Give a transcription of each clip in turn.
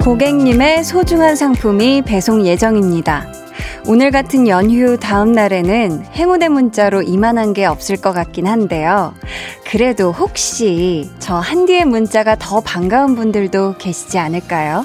고객님의 소중한 상품이 배송 예정입니다. 오늘 같은 연휴 다음 날에는 행운의 문자로 이만한 게 없을 것 같긴 한데요. 그래도 혹시 저 한디의 문자가 더 반가운 분들도 계시지 않을까요?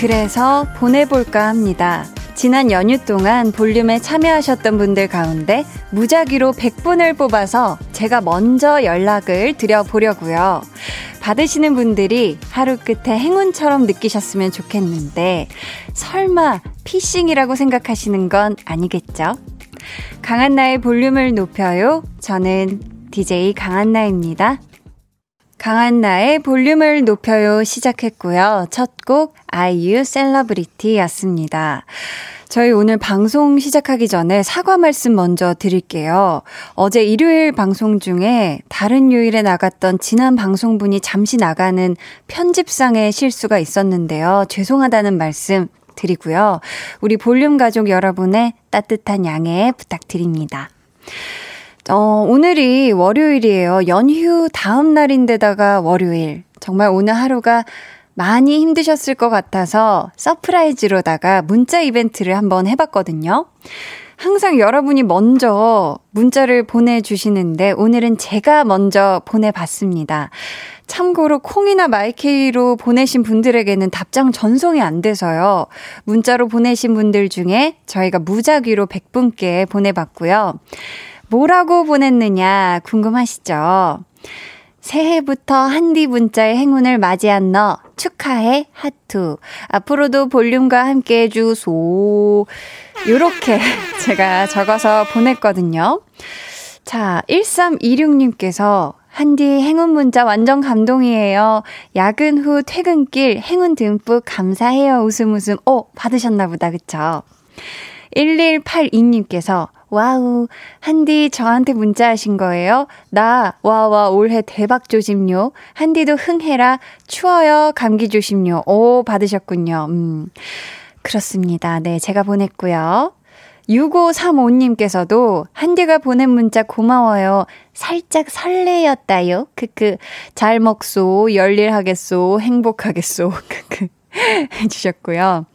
그래서 보내볼까 합니다. 지난 연휴 동안 볼륨에 참여하셨던 분들 가운데 무작위로 100분을 뽑아서 제가 먼저 연락을 드려보려고요. 받으시는 분들이 하루 끝에 행운처럼 느끼셨으면 좋겠는데 설마 피싱이라고 생각하시는 건 아니겠죠? 강한나의 볼륨을 높여요. 저는 DJ 강한나입니다. 강한 나의 볼륨을 높여요 시작했고요. 첫 곡 아이유 셀러브리티였습니다. 저희 오늘 방송 시작하기 전에 사과 말씀 먼저 드릴게요. 어제 일요일 방송 중에 다른 요일에 나갔던 지난 방송분이 잠시 나가는 편집상의 실수가 있었는데요. 죄송하다는 말씀 드리고요. 우리 볼륨 가족 여러분의 따뜻한 양해 부탁드립니다. 어, 오늘이 월요일이에요. 연휴 다음 날인데다가 월요일. 정말 오늘 하루가 많이 힘드셨을 것 같아서 surprise로다가 문자 이벤트를 한번 해봤거든요. 항상 여러분이 먼저 문자를 보내주시는데 오늘은 제가 먼저 보내봤습니다. 참고로 콩이나 마이케이로 보내신 분들에게는 답장 전송이 안 돼서요. 문자로 보내신 분들 중에 저희가 무작위로 100분께 보내봤고요. 뭐라고 보냈느냐 궁금하시죠? 새해부터 한디 문자의 행운을 맞이한 너 축하해 하트. 앞으로도 볼륨과 함께 해주소. 요렇게 제가 적어서 보냈거든요. 자, 1326님께서 한디 행운 문자 완전 감동이에요. 야근 후 퇴근길 행운 듬뿍 감사해요. 웃음 웃음. 어, 받으셨나 보다. 그쵸? 1182님께서 와우, 한디 저한테 문자하신 거예요? 나, 와와, 올해 대박 조심요. 한디도 흥해라. 추워요. 감기 조심요. 오, 받으셨군요. 음. 그렇습니다. 네, 제가 보냈고요. 6535님께서도 한디가 보낸 문자 고마워요. 살짝 설레였다요. 크크. 잘 먹소. 열일하겠소. 행복하겠소. 크크. 해주셨고요.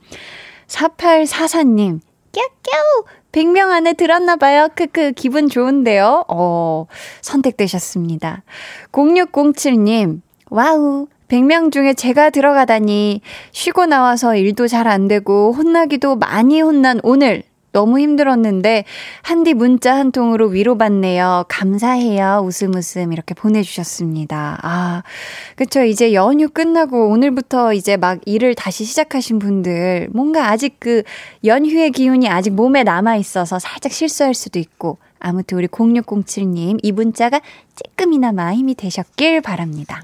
4844님. 꺄꺄우! 100명 안에 들었나봐요. 크크, 기분 좋은데요? 어, 선택되셨습니다. 0607님, 와우. 100명 중에 제가 들어가다니, 쉬고 나와서 일도 잘 안 되고, 혼나기도 많이 혼난 오늘, 너무 힘들었는데 한디 문자 한 통으로 위로받네요. 감사해요. 웃음 웃음 이렇게 보내주셨습니다. 아, 그쵸. 이제 연휴 끝나고 오늘부터 이제 막 일을 다시 시작하신 분들 뭔가 아직 그 연휴의 기운이 아직 몸에 남아 있어서 살짝 실수할 수도 있고 아무튼 우리 0607님 이 문자가 조금이나마 힘이 되셨길 바랍니다.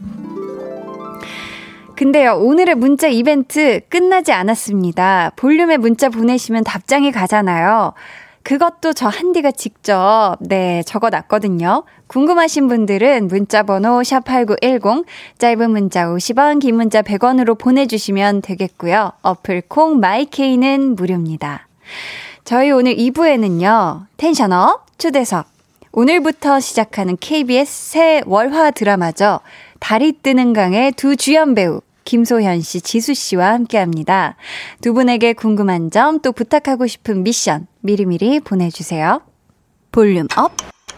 근데요, 오늘의 문자 이벤트 끝나지 않았습니다. 볼륨에 문자 보내시면 답장이 가잖아요. 그것도 저 한디가 직접, 네, 적어 놨거든요. 궁금하신 분들은 문자번호 샵8910, 짧은 문자 50원, 긴 문자 100원으로 보내주시면 되겠고요. 어플 콩 마이케이는 무료입니다. 저희 오늘 2부에는요, tension up 초대석. 오늘부터 시작하는 KBS 새 월화 드라마죠. 달이 뜨는 강의 두 주연 배우, 김소현 씨, 지수 씨와 함께 합니다. 두 분에게 궁금한 점, 또 부탁하고 싶은 미션 미리미리 보내주세요. volume up,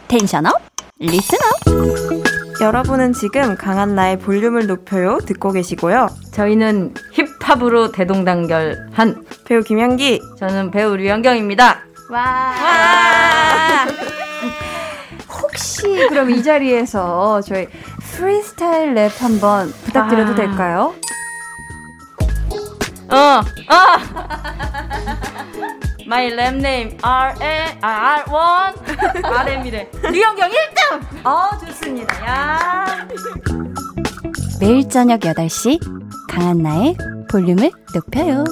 Tension up, listen up. 여러분은 지금 강한나의 볼륨을 높여요 듣고 계시고요. 저희는 힙합으로 대동단결한 배우 김현기, 저는 배우 류현경입니다. 와. 와. 혹시 그럼 이 자리에서 저희 프리스타일 랩 한번 부탁드려도 아. 될까요? 어, 어. My rap name R A R 1 RM이래. 류영경 1등. 어, 좋습니다. 야. 매일 저녁 8시 강한나의 볼륨을 높여요.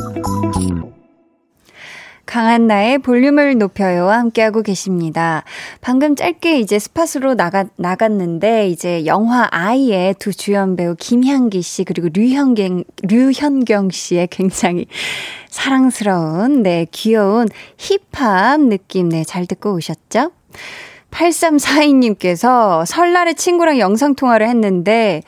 강한 나의 볼륨을 높여요. 함께하고 계십니다. 방금 짧게 이제 스팟으로 나가, 나갔는데, 이제 영화 아이의 두 주연 배우 김향기 씨, 그리고 류현경, 류현경 씨의 굉장히 사랑스러운, 네, 귀여운 힙합 느낌, 네, 잘 듣고 오셨죠? 8342님께서 설날에 친구랑 영상통화를 했는데,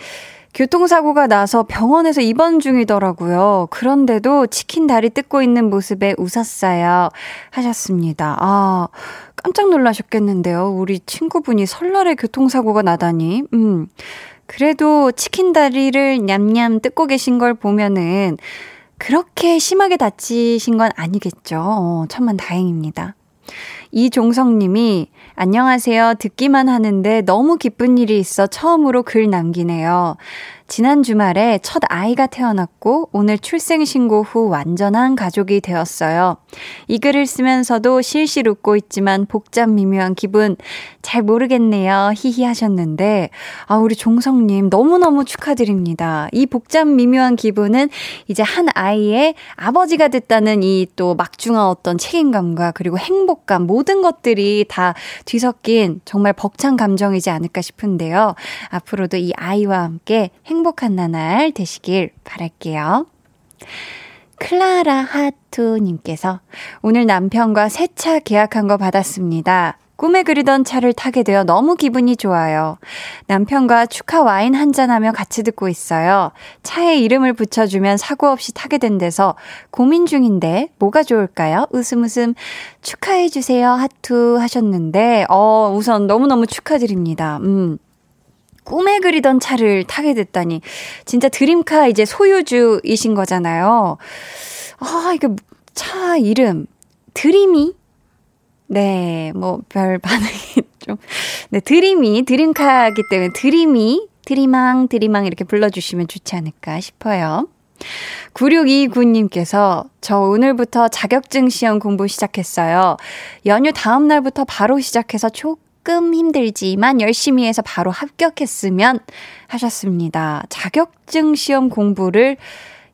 교통사고가 나서 병원에서 입원 중이더라고요. 그런데도 치킨 다리 뜯고 있는 모습에 웃었어요. 하셨습니다. 아, 깜짝 놀라셨겠는데요. 우리 친구분이 설날에 교통사고가 나다니. 음. 그래도 치킨 다리를 냠냠 뜯고 계신 걸 보면은 그렇게 심하게 다치신 건 아니겠죠. 어, 천만 다행입니다. 이종성 님이 안녕하세요. 듣기만 하는데 너무 기쁜 일이 있어 처음으로 글 남기네요. 지난 주말에 첫 아이가 태어났고 오늘 출생신고 후 완전한 가족이 되었어요. 이 글을 쓰면서도 실실 웃고 있지만 복잡 미묘한 기분 잘 모르겠네요. 히히 하셨는데, 아, 우리 종성님 너무너무 축하드립니다. 이 복잡 미묘한 기분은 이제 한 아이의 아버지가 됐다는 이 또 막중한 어떤 책임감과 그리고 행복감 모든 것들이 다 뒤섞인 정말 벅찬 감정이지 않을까 싶은데요. 앞으로도 이 아이와 함께 행복 한 나날 되시길 바랄게요. 클라라 하투님께서 오늘 남편과 새 차 계약한 거 받았습니다. 꿈에 그리던 차를 타게 되어 너무 기분이 좋아요. 남편과 축하 와인 한잔하며 같이 듣고 있어요. 차에 이름을 붙여주면 사고 없이 타게 된 데서 고민 중인데 뭐가 좋을까요? 웃음 웃음 축하해주세요. 하투 하셨는데, 어, 우선 너무너무 축하드립니다. 음. 꿈에 그리던 차를 타게 됐다니. 진짜 드림카 이제 소유주이신 거잖아요. 아, 이게 차 이름. 드림이? 네, 뭐, 별 반응이 좀. 네, 드림이, 드림카기 때문에 드림이, 드리망, 드리망 이렇게 불러주시면 좋지 않을까 싶어요. 9629님께서 저 오늘부터 자격증 시험 공부 시작했어요. 연휴 다음 날부터 바로 시작해서 조금 힘들지만 열심히 해서 바로 합격했으면 하셨습니다. 자격증 시험 공부를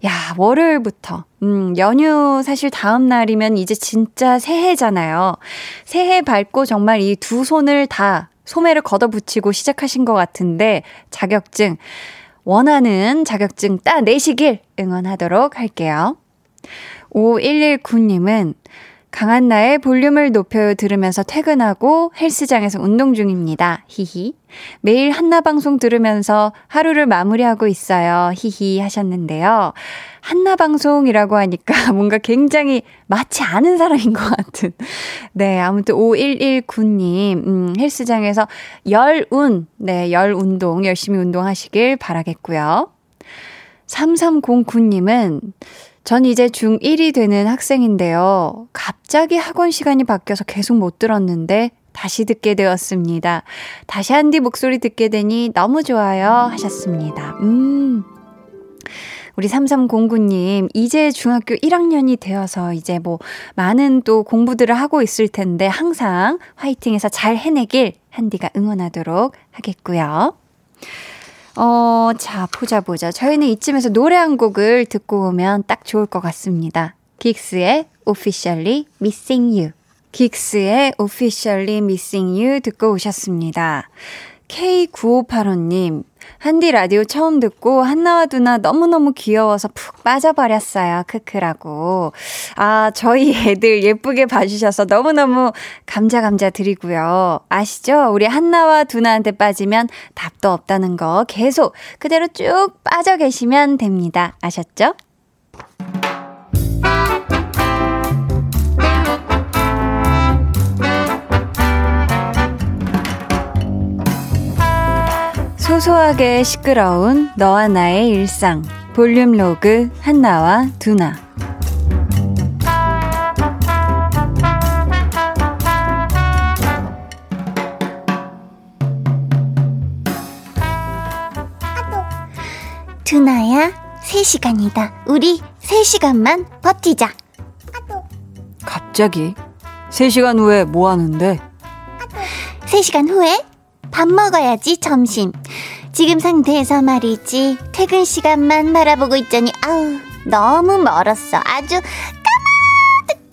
야, 월요일부터. 음, 연휴 사실 다음 날이면 이제 진짜 새해잖아요. 새해 밟고 정말 이 두 손을 다 소매를 걷어붙이고 시작하신 것 같은데 자격증 원하는 자격증 따내시길 응원하도록 할게요. 5119님은 강한 나의 볼륨을 높여 들으면서 퇴근하고 헬스장에서 운동 중입니다. 히히. 매일 한나 방송 들으면서 하루를 마무리하고 있어요. 히히 하셨는데요. 한나 방송이라고 하니까 뭔가 굉장히 맞지 않은 사람인 것 같은. 네, 아무튼 5119님, 음, 헬스장에서 열 운, 네, 열 운동, 열심히 운동하시길 바라겠고요. 3309님은 전 이제 중1이 되는 학생인데요. 갑자기 학원 시간이 바뀌어서 계속 못 들었는데 다시 듣게 되었습니다. 다시 한디 목소리 듣게 되니 너무 좋아요 하셨습니다. 음. 우리 3309님, 이제 중학교 1학년이 되어서 이제 뭐 많은 또 공부들을 하고 있을 텐데 항상 화이팅해서 잘 해내길 한디가 응원하도록 하겠고요. 어, 자, 보자, 보자. 저희는 이쯤에서 노래 한 곡을 듣고 오면 딱 좋을 것 같습니다. 긱스의 Officially Missing You. 긱스의 Officially Missing You 듣고 오셨습니다. K9585님, 한디 라디오 처음 듣고 한나와 두나 너무너무 귀여워서 푹 빠져버렸어요. 크크라고. 아, 저희 애들 예쁘게 봐주셔서 너무너무 감자 감자 드리고요. 아시죠? 우리 한나와 두나한테 빠지면 답도 없다는 거 계속 그대로 쭉 빠져 계시면 됩니다. 아셨죠? 소소하게 시끄러운 너와 나의 일상. 볼륨 로그 한나와 두나. 두나야 3시간이다. 우리 3시간만 버티자. 갑자기? 3시간 후에 뭐 하는데? 3시간 후에 밥 먹어야지 점심 지금 상태에서 말이지. 퇴근 시간만 바라보고 있자니, 아우, 너무 멀었어. 아주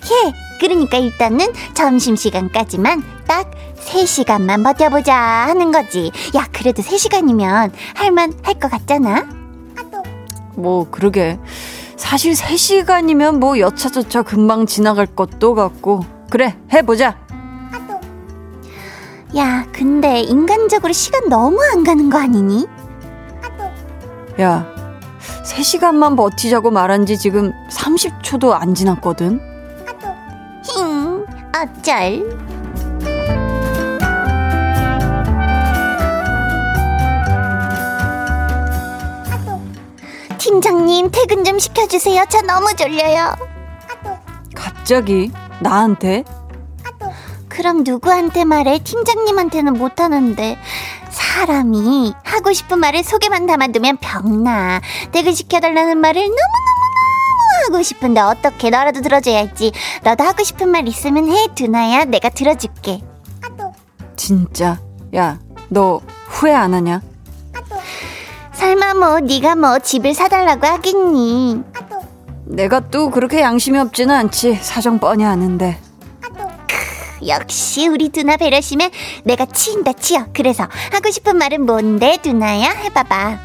까마득해. 그러니까 일단은 점심시간까지만 딱 3시간만 버텨보자 하는 거지. 야, 그래도 3시간이면 할만 할 것 같잖아? 뭐, 그러게. 사실 3시간이면 뭐 여차저차 금방 지나갈 것도 같고. 그래, 해보자. 야, 근데 인간적으로 시간 너무 안 가는 거 아니니? 야, 3시간만 버티자고 말한 지 지금 30초도 안 지났거든? 힝, 어쩔. 팀장님, 퇴근 좀 시켜주세요. 저 너무 졸려요. 갑자기? 나한테? 그럼 누구한테 말해? 팀장님한테는 못하는데. 사람이 하고 싶은 말을 속에만 담아두면 병나. 퇴근시켜달라는 말을 너무너무너무 하고 싶은데 어떻게 너라도 들어줘야 지. 너도 하고 싶은 말 있으면 해, 두나야. 내가 들어줄게. 진짜. 야, 너 후회 안 하냐? 설마 뭐 네가 뭐 집을 사달라고 하겠니? 내가 또 그렇게 양심이 없지는 않지. 사정 뻔히 아는데. 역시 우리 두나 배려심에 내가 치인다 치여. 그래서 하고 싶은 말은 뭔데 두나야? 해봐봐.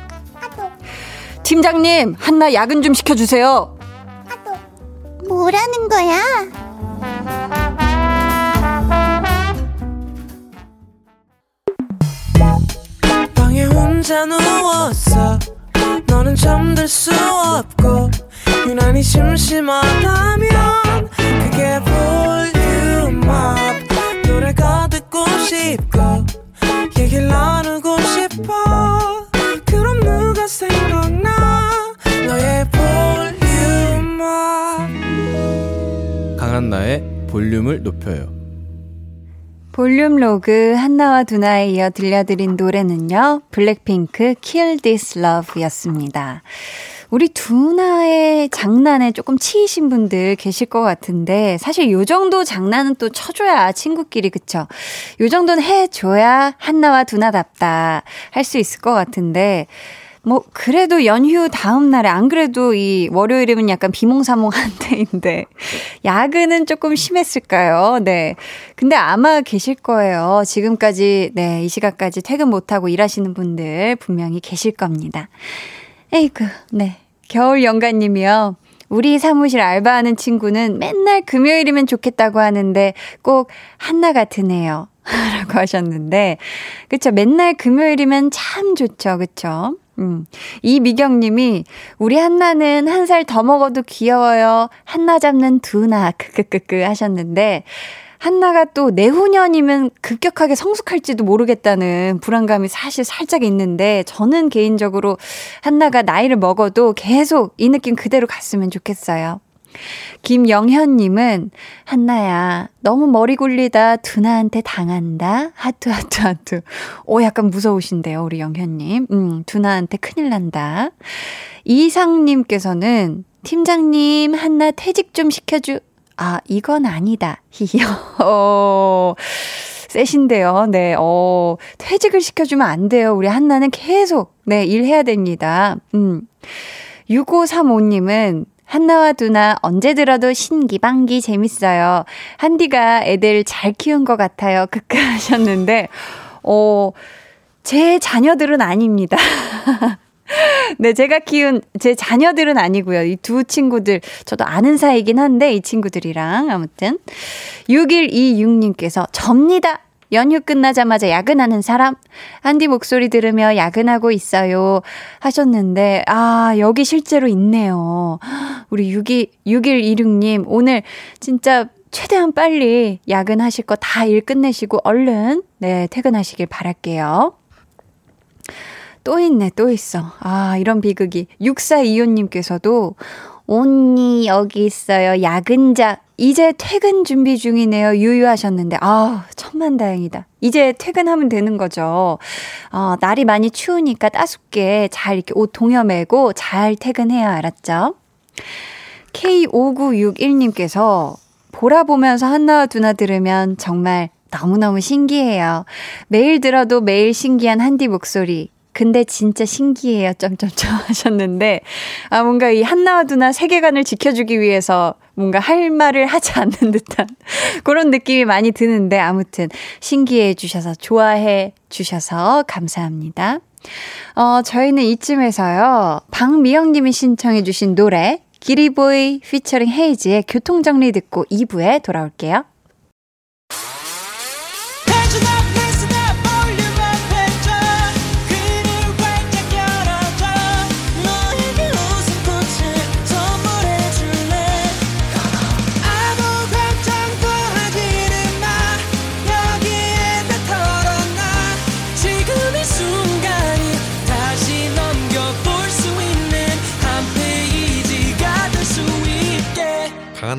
팀장님, 한나 야근 좀 시켜주세요. 뭐라는 거야? 방에 혼자 누웠어 너는 잠들 수 없고 유난히 심심하다면 그게 volume up 노래가 듣고 싶고 얘기를 나누고 싶어 그럼 누가 생각나 너의 volume up 강한나의 볼륨을 높여요. 볼륨 로그 한나와 두나에 이어 들려드린 노래는요. 블랙핑크 Kill This Love 였습니다. 우리 두나의 장난에 조금 치이신 분들 계실 것 같은데 사실 요 정도 장난은 또 쳐줘야 친구끼리 그쵸? 요 정도는 해줘야 한나와 두나답다 할 수 있을 것 같은데 뭐 그래도 연휴 다음 날에 안 그래도 이 월요일이면 약간 비몽사몽한 때인데 야근은 조금 심했을까요? 네. 근데 아마 계실 거예요. 지금까지 네, 이 시간까지 퇴근 못 하고 일하시는 분들 분명히 계실 겁니다. 에이그. 네. 겨울 영가 님이요. 우리 사무실 알바하는 친구는 맨날 금요일이면 좋겠다고 하는데 꼭 한나 같으네요. 라고 하셨는데, 그쵸. 맨날 금요일이면 참 좋죠. 그쵸. 음. 이미경 님이, 우리 한나는 한 살 더 먹어도 귀여워요. 한나 잡는 두나, 크크크크 하셨는데, 한나가 또 내후년이면 급격하게 성숙할지도 모르겠다는 불안감이 사실 살짝 있는데, 저는 개인적으로 한나가 나이를 먹어도 계속 이 느낌 그대로 갔으면 좋겠어요. 김영현님은 한나야 너무 머리 굴리다 두나한테 당한다. 하트 하트 하트 오 약간 무서우신데요 우리 영현님. 음 두나한테 큰일 난다. 이상님께서는 팀장님 한나 퇴직 좀 시켜주 아 이건 아니다 히히 어 세신데요. 네, 어, 퇴직을 시켜주면 안 돼요. 우리 한나는 계속, 네, 일해야 됩니다. 음. 6535님은 한나와 두나 언제 들어도 신기방기 재밌어요. 한디가 애들 잘 키운 것 같아요. 크크 하셨는데, 어, 제 자녀들은 아닙니다. 네, 제가 키운 제 자녀들은 아니고요. 이 두 친구들, 저도 아는 사이긴 한데, 이 친구들이랑 아무튼. 6126님께서 접니다. 연휴 끝나자마자 야근하는 사람, 한디 목소리 들으며 야근하고 있어요. 하셨는데, 아, 여기 실제로 있네요. 우리 62, 6126님, 오늘 진짜 최대한 빨리 야근하실 거 다 일 끝내시고 얼른, 네, 퇴근하시길 바랄게요. 또 있네, 또 있어. 아, 이런 비극이. 6425님께서도, 언니, 여기 있어요. 야근자. 이제 퇴근 준비 중이네요. 유유하셨는데, 아 천만 다행이다. 이제 퇴근하면 되는 거죠. 어, 날이 많이 추우니까 따숩게 잘 이렇게 옷 동여매고 잘 퇴근해야 알았죠? K5961님께서 보라 보면서 한나와 두나 들으면 정말 너무너무 신기해요. 매일 들어도 매일 신기한 한디 목소리. 근데 진짜 신기해요. 점점점 하셨는데 아 뭔가 이 한나와 두나 세계관을 지켜주기 위해서 뭔가 할 말을 하지 않는 듯한 그런 느낌이 많이 드는데 아무튼 신기해 주셔서 좋아해 주셔서 감사합니다. 어, 저희는 이쯤에서요. 박미영 님이 신청해 주신 노래 기리보이 피처링 헤이즈의 교통 정리 듣고 2부에 돌아올게요.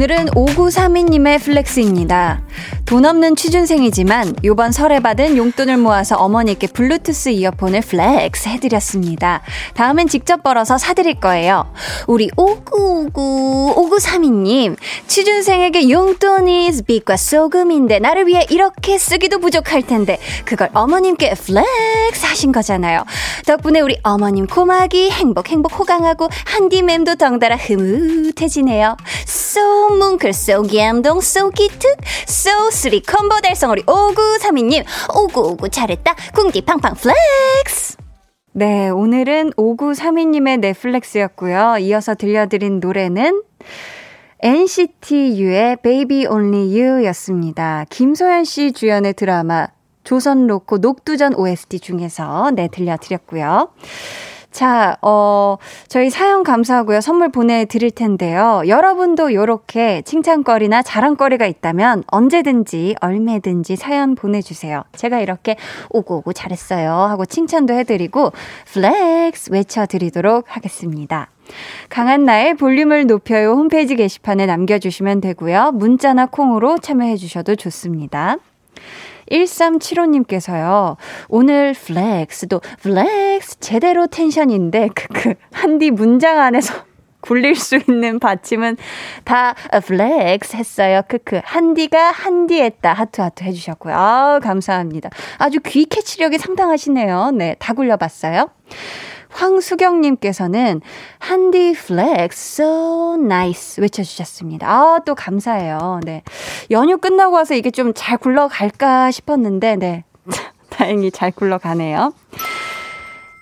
오늘은 5932님의 flex입니다. 돈 없는 취준생이지만 요번 설에 받은 용돈을 모아서 어머니께 블루투스 이어폰을 flex 해드렸습니다. 다음엔 직접 벌어서 사드릴 거예요. 우리 5959, 5932님, 취준생에게 용돈이 빛과 소금인데 나를 위해 이렇게 쓰기도 부족할 텐데 그걸 어머님께 flex 하신 거잖아요. 덕분에 우리 어머님 고막이 행복 행복 호강하고 한디맴도 덩달아 흐뭇해지네요. So 뭉클, so 감동, so 기특, so three combo 달성 우리 5932님. 오구오구 잘했다. 궁디 팡팡 flex. 네 오늘은 5932님의 flex였고요. 이어서 들려드린 노래는 NCT U의 Baby Only You 였습니다. 김소현 씨 주연의 드라마 조선 로코 녹두전 OST 중에서 네 들려드렸고요. 자, 어, 저희 사연 감사하고요. 선물 보내드릴 텐데요. 여러분도 요렇게 칭찬거리나 자랑거리가 있다면 언제든지, 얼매든지 사연 보내주세요. 제가 이렇게 오구오구 잘했어요. 하고 칭찬도 해드리고, flex 외쳐드리도록 하겠습니다. 강한나의 볼륨을 높여요 홈페이지 게시판에 남겨주시면 되고요. 문자나 콩으로 참여해주셔도 좋습니다. 1375님께서요. 오늘 flex도 flex 제대로 tension인데 크크 한디 문장 안에서 굴릴 수 있는 받침은 다 flex 했어요. 크크. 한디가 한디 했다. 하트 하트 해주셨고요. 아 감사합니다. 아주 귀 캐치력이 상당하시네요. 네, 다 굴려봤어요. 황수경님께서는 한디 flex so nice 외쳐주셨습니다. 아, 또 감사해요. 네. 연휴 끝나고 와서 이게 좀 잘 굴러갈까 싶었는데, 네. 다행히 잘 굴러가네요.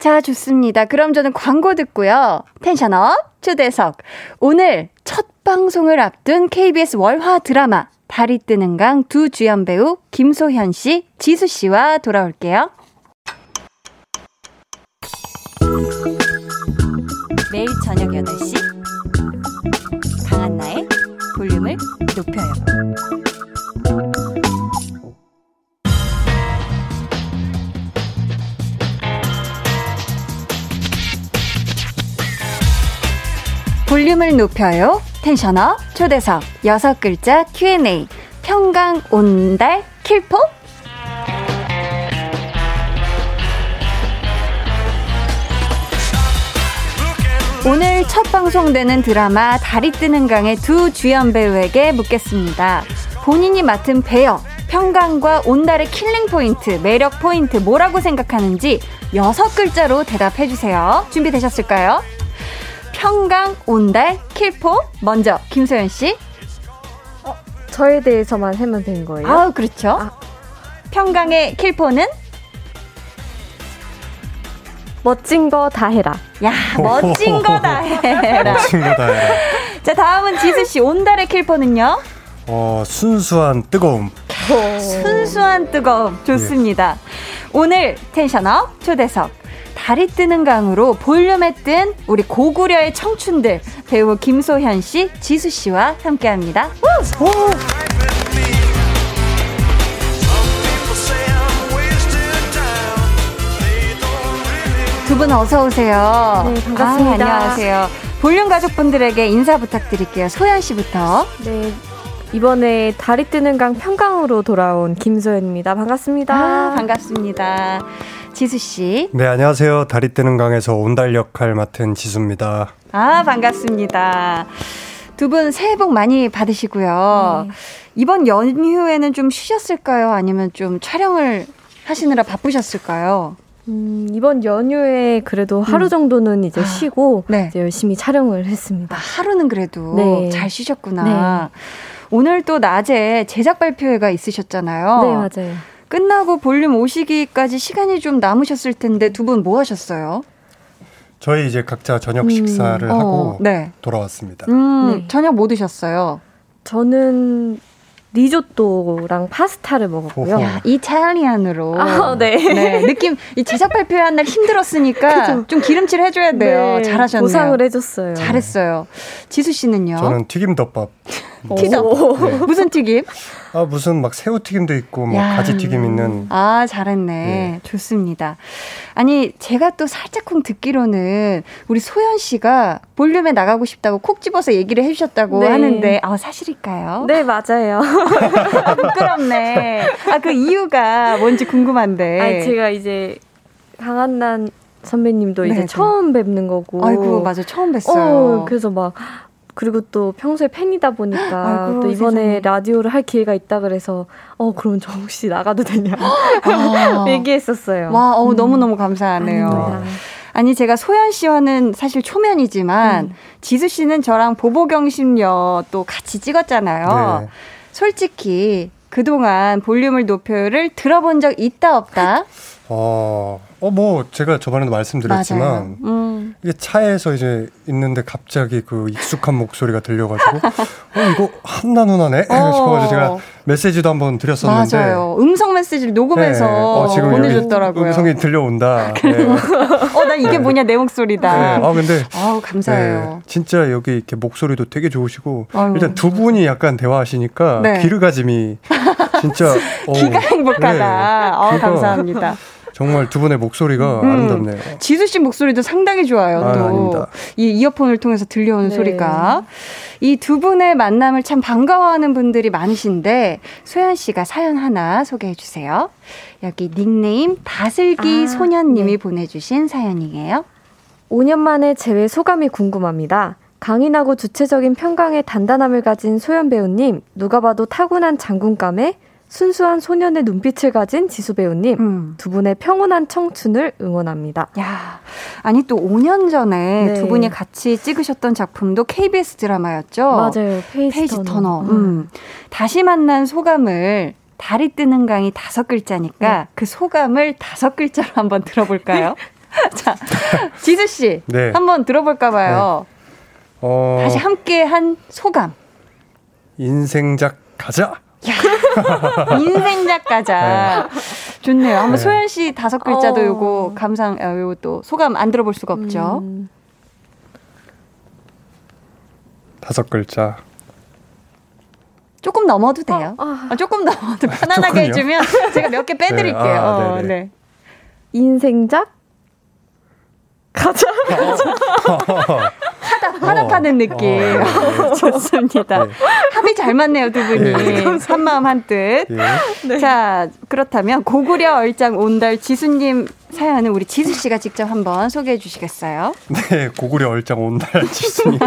자, 좋습니다. 그럼 저는 광고 듣고요. 텐션업 초대석. 오늘 첫 방송을 앞둔 KBS 월화 드라마 달이 뜨는 강 두 주연 배우 김소현 씨, 지수 씨와 돌아올게요. 매일 저녁 8시 강한나의 볼륨을 높여요. 볼륨을 높여요. 텐션업 초대석 여섯 글자 Q&A 평강 온달 킬포 오늘 첫 방송되는 드라마 달이 뜨는 강의 두 주연 배우에게 묻겠습니다. 본인이 맡은 배역, 평강과 온달의 killing point, 매력 포인트 뭐라고 생각하는지 여섯 글자로 대답해 주세요. 준비되셨을까요? 평강, 온달, 킬포. 먼저 김소현 씨. 어, 저에 대해서만 하면 되는 거예요? 아, 그렇죠. 아. 평강의 킬포는 멋진 거 다 해라. 야, 멋진 거 다 해라. 멋진 거 다 해라. 자, 다음은 지수 씨. 온달의 킬포는요? 어, 순수한 뜨거움. 순수한 뜨거움. 좋습니다. 예. 오늘 텐션업 초대석. 달이 뜨는 강으로 볼륨에 뜬 우리 고구려의 청춘들 배우 김소현 씨, 지수 씨와 함께합니다. 우! 우! 두 분 어서 오세요. 네, 반갑습니다. 아, 안녕하세요. 볼륨 가족분들에게 인사 부탁드릴게요. 소연 씨부터. 네. 이번에 다리 뜨는 강 평강으로 돌아온 김소연입니다. 반갑습니다. 아, 반갑습니다. 지수 씨. 네, 안녕하세요. 다리 뜨는 강에서 온달 역할 맡은 지수입니다. 아, 반갑습니다. 두 분 새해 복 많이 받으시고요. 네. 이번 연휴에는 좀 쉬셨을까요? 아니면 좀 촬영을 하시느라 바쁘셨을까요? 음, 이번 연휴에 그래도 하루 정도는 이제 쉬고 네. 이제 열심히 촬영을 아, 했습니다. 하루는 그래도 네. 잘 쉬셨구나. 오늘 또 낮에 제작 발표회가 있으셨잖아요. 네, 맞아요. 끝나고 볼륨 오시기까지 시간이 좀 남으셨을 텐데 두 분 뭐 하셨어요? 저희 이제 각자 저녁 식사를 어, 하고 네. 돌아왔습니다. 음, 네. 저녁 뭐 드셨어요? 저는 리조또랑 파스타를 먹었고요. 야, 이탈리안으로. 아, 네. 네, 느낌 이 제작 발표한 날 힘들었으니까 좀 기름칠 해줘야 돼요. 네, 잘하셨네요. 보상을 해줬어요. 잘했어요. 지수 씨는요? 저는 튀김 덮밥. 튀김. 네. 무슨 튀김? 아 무슨 막 새우 튀김도 있고 뭐 야. 가지 튀김 있는 아, 잘했네. 네. 좋습니다. 아니, 제가 또 살짝쿵 듣기로는 우리 소연 씨가 볼륨에 나가고 싶다고 콕 집어서 얘기를 해주셨다고 네. 하는데, 아, 사실일까요? 네, 맞아요. 아, 부끄럽네. 아, 그 이유가 뭔지 궁금한데. 아니, 제가 이제 강한난 선배님도 이제 네네. 처음 뵙는 거고. 아이고, 맞아. 처음 뵀어요. 어, 그래서 막 그리고 또 평소에 팬이다 보니까 아이고, 또 이번에 세상에. 라디오를 할 기회가 있다 그래서 어 그럼 저 혹시 나가도 되냐 아. 얘기했었어요. 와, 어우, 너무 너무 감사하네요. 아닙니다. 아니 제가 소연 씨와는 사실 초면이지만 음. 지수 씨는 저랑 보보경심녀 또 같이 찍었잖아요. 네. 솔직히 그동안 볼륨을 높여를 들어본 적 있다 없다? 어, 어, 뭐, 제가 저번에도 말씀드렸지만. 음. 이게 차에서 이제 있는데 갑자기 그 익숙한 목소리가 들려가지고, 어, 이거 한나 누나네? 어. 싶어가지고 제가 메시지도 한번 드렸었는데, 맞아요. 음성 메시지를 녹음해서 네, 어, 지금 보내줬더라고요. 음성이 들려온다. 네. 어, 나 이게 뭐냐 내 목소리다. 네. 아, 근데, 아우 감사해요. 네, 진짜 여기 이렇게 목소리도 되게 좋으시고, 아유. 일단 두 분이 약간 대화하시니까, 네. 귀르가짐이 진짜, 귀가 행복하다. 네. 아 감사합니다. 정말 두 분의 목소리가 음. 아름답네요. 지수 씨 목소리도 상당히 좋아요. 아, 또 아닙니다. 이 이어폰을 통해서 들려오는 네. 소리가 이 두 분의 만남을 참 반가워하는 분들이 많으신데 소연 씨가 사연 하나 소개해 주세요. 여기 닉네임 다슬기 아, 소년님이 네. 보내주신 사연이에요. 5년 만에 재회 소감이 궁금합니다. 강인하고 주체적인 평강의 단단함을 가진 소현 배우님, 누가 봐도 타고난 장군감에 순수한 소년의 눈빛을 가진 지수 배우님, 음. 두 분의 평온한 청춘을 응원합니다. 야, 아니 또 5년 전에 네. 두 분이 같이 찍으셨던 작품도 KBS 드라마였죠. 맞아요. 페이지, 페이지 터너. 음. 음. 다시 만난 소감을 달이 뜨는 강이 다섯 글자니까 네. 그 소감을 다섯 글자로 한번 들어볼까요? 자, 지수 씨, 네. 한번 들어볼까 봐요. 어, 다시 함께 한 소감. 인생작 가자! 인생 작가자. 좋네요. 한번 네. 소연 씨 다섯 글자도 어. 요거 감상, 아, 요거 또 소감 안 들어볼 수가 없죠. 음, 다섯 글자. 조금 넘어도 돼요. 아. 아, 조금 넘어도 편안하게 조금요? 해주면 제가 몇 개 빼드릴게요. 네, 아, 어. 네. 인생작? 가자. 화답하는 느낌. 어, 네. 좋습니다. 네. 합이 잘 맞네요, 두 분이. 네. 한 마음 한뜻. 예. 자, 그렇다면 고구려 얼짱 온달 지수님 사연은 우리 지수 씨가 직접 한번 소개해 주시겠어요? 네, 고구려 얼짱 온달 지수님.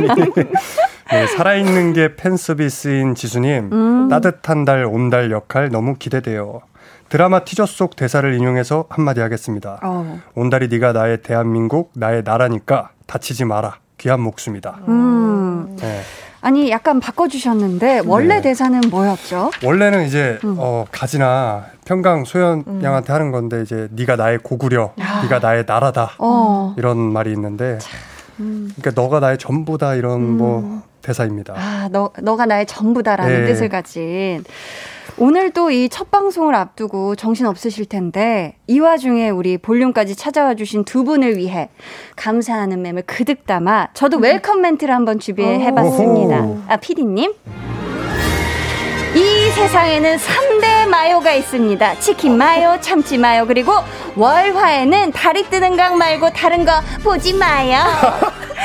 네, 살아있는 게 팬 서비스인 지수님. 음. 따뜻한 달 온달 역할 너무 기대돼요. 드라마 티저 속 대사를 인용해서 한마디 하겠습니다. 어. 온달이 네가 나의 대한민국, 나의 나라니까 다치지 마라. 귀한 목숨이다. 음. 네. 아니, 약간 바꿔주셨는데, 원래 네. 대사는 뭐였죠? 원래는 이제 음. 어, 가지나 평강 소연 양한테 하는 건데 이제 네가 나의 고구려, 네가 나의 나라다 어. 이런 말이 있는데 음. 그러니까 너가 나의 전부다 이런 뭐 대사입니다. 아, 너, 너가 나의 전부다라는 네. 뜻을 가진. 오늘 또 이 첫 방송을 앞두고 정신 없으실 텐데, 이 와중에 우리 볼륨까지 찾아와 주신 두 분을 위해 감사하는 맴을 그득 담아 저도 welcome 멘트를 한번 준비해 봤습니다. 아, 피디님. 이 세상에는 3대 마요가 있습니다. 치킨 마요, 참치 마요, 그리고 월화에는 달이 뜨는 강 말고 다른 거 보지 마요.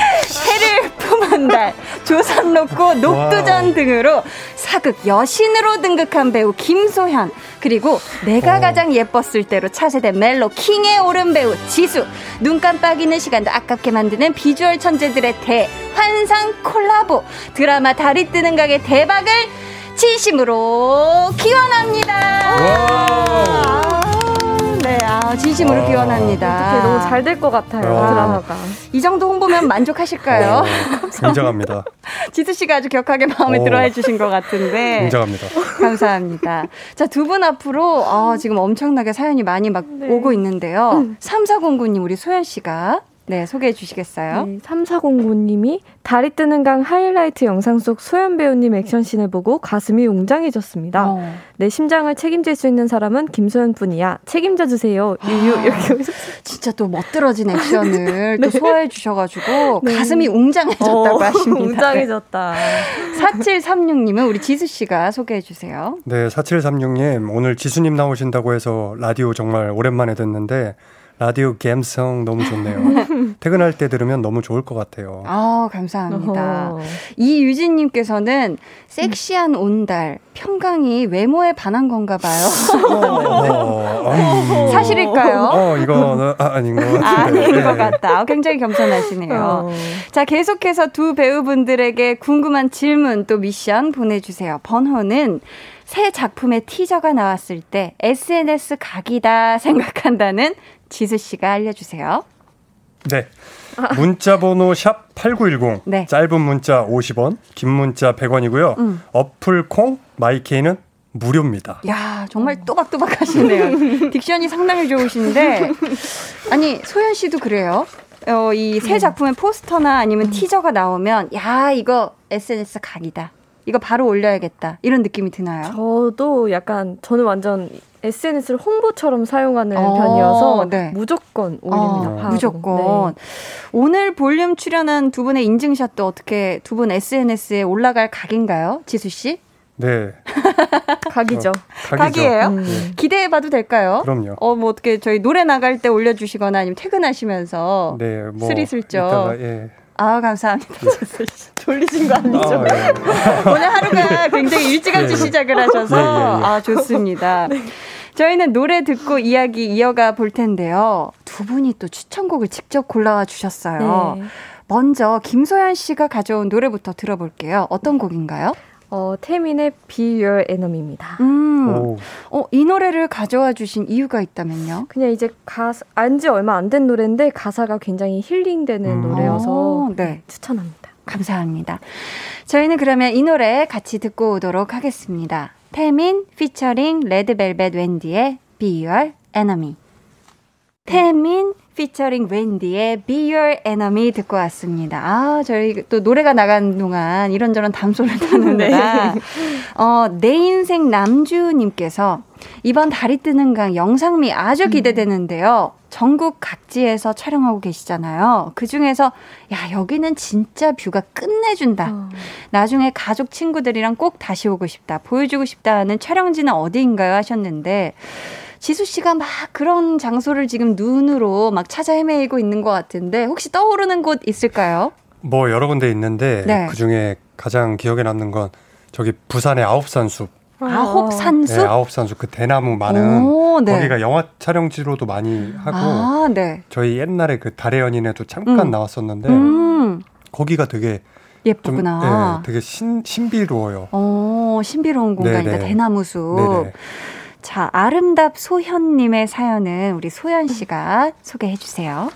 해를 품은 달, 조선로코, 녹두전 등으로 사극 여신으로 등극한 배우 김소현, 그리고 내가 어. 가장 예뻤을 때로 차세대 멜로 킹에 오른 배우 지수, 눈 깜빡이는 시간도 아깝게 만드는 비주얼 천재들의 대환상 콜라보, 드라마 달이 뜨는 가게 대박을 진심으로 기원합니다. 아, 네, 아, 진심으로 와. 기원합니다. 어떻게 너무 잘 될 것 같아요 와. 드라마가. 이 정도 홍보면 만족하실까요? 어, 인정합니다. 지수 씨가 아주 격하게 마음에 오. 들어 해주신 것 같은데. 인정합니다. 감사합니다. 자, 두 분 앞으로, 아, 지금 엄청나게 사연이 많이 막 네. 오고 있는데요. 삼사공구님 우리 소연 씨가, 네, 소개해 주시겠어요? 네, 3409님이 달이 뜨는 강 하이라이트 영상 속 소연 배우님 액션씬을 보고 가슴이 웅장해졌습니다. 어. 내 심장을 책임질 수 있는 사람은 김소연 뿐이야. 책임져 주세요. 아. 유유 이렇게 오셨어요. 진짜 또 멋들어진 액션을 또 소화해 주셔가지고 네. 가슴이 웅장해졌다고 하십니다. 웅장해졌다. 4736님은 우리 지수 씨가 소개해 주세요. 네, 4736님, 오늘 지수님 나오신다고 해서 라디오 정말 오랜만에 듣는데, 라디오 감성 너무 좋네요. 퇴근할 때 들으면 너무 좋을 것 같아요. 아, 감사합니다. 어허. 이유진 님께서는 섹시한 온달, 평강이 외모에 반한 건가 봐요. 어, 음. 사실일까요? 어, 이거 아, 아닌 것 같은데. 아닌 네. 것 같다. 어, 굉장히 겸손하시네요. 어. 자, 계속해서 두 배우분들에게 궁금한 질문 또 미션 보내주세요. 번호는 새 작품의 티저가 나왔을 때 SNS 각이다 생각한다는 지수 씨가 알려주세요. 네. 문자 번호 샵 8910. 네. 짧은 문자 50원, 긴 문자 100원이고요. 음. 어플 콩 마이케이는 무료입니다. 야 정말 또박또박 하시네요. 딕션이 상당히 좋으신데, 아니, 소연 씨도 그래요. 어, 이 새 작품의 포스터나 아니면 티저가 나오면, 야, 이거 SNS 각이다. 이거 바로 올려야겠다. 이런 느낌이 드나요? 저도 약간 저는 완전 SNS를 홍보처럼 사용하는 어, 편이어서 네. 무조건 올립니다. 어. 무조건. 네. 오늘 볼륨 출연한 두 분의 인증샷도 어떻게 두 분 SNS에 올라갈 각인가요? 지수 씨? 네. 각이죠. 각이죠. 각이에요? 음. 기대해 봐도 될까요? 그럼요. 어, 뭐 어떻게 저희 노래 나갈 때 올려 주시거나 아니면 퇴근하시면서. 네, 뭐 스리슬쩍. 예. 아, 감사합니다. 졸리신 거 아니죠? 아, 예. 오늘 하루가 굉장히 일찌감치 예, 예. 시작을 하셔서 예. 아 좋습니다. 저희는 노래 듣고 이야기 이어가 볼 텐데요. 두 분이 또 추천곡을 직접 골라와 주셨어요. 네. 먼저 김소연 씨가 가져온 노래부터 들어볼게요. 어떤 곡인가요? 어, 태민의 Be Your Enemy입니다. 음, 오. 어, 이 노래를 가져와 주신 이유가 있다면요? 그냥 이제 가사 안지 얼마 안 된 노래인데 가사가 굉장히 힐링되는 음. 노래여서 어, 네. 추천합니다. 감사합니다. 저희는 그러면 이 노래 같이 듣고 오도록 하겠습니다. 태민 피처링 레드벨벳 웬디의 Be Your Enemy. 태민 피처링 웬디의 Be Your Enemy 듣고 왔습니다. 아, 저희 또 노래가 나간 동안 이런저런 담소를 타는구나. 어, 내 인생 남주님께서 이번 달이 뜨는 강 영상미 아주 기대되는데요. 전국 각지에서 촬영하고 계시잖아요. 그 중에서 야 여기는 진짜 뷰가 끝내준다. 어. 나중에 가족 친구들이랑 꼭 다시 오고 싶다. 보여주고 싶다 하는 촬영지는 어디인가요 하셨는데 지수 씨가 막 그런 장소를 지금 눈으로 막 찾아 헤매고 있는 것 같은데 혹시 떠오르는 곳 있을까요? 뭐 여러 군데 있는데 네. 그 중에 가장 기억에 남는 건 저기 부산의 아홉산숲. 아홉 산수? 네, 아홉산숲 그 대나무 많은 오, 네. 거기가 영화 촬영지로도 많이 하고 아, 네. 저희 옛날에 그 달의 연인에도 잠깐 음. 나왔었는데 음, 거기가 되게 좀 예쁘구나. 네, 되게 신, 신비로워요. 어, 신비로운 공간이다. 네네. 대나무 숲. 네네. 자, 아름답 소현님의 사연은 우리 소연 씨가 소개해 주세요.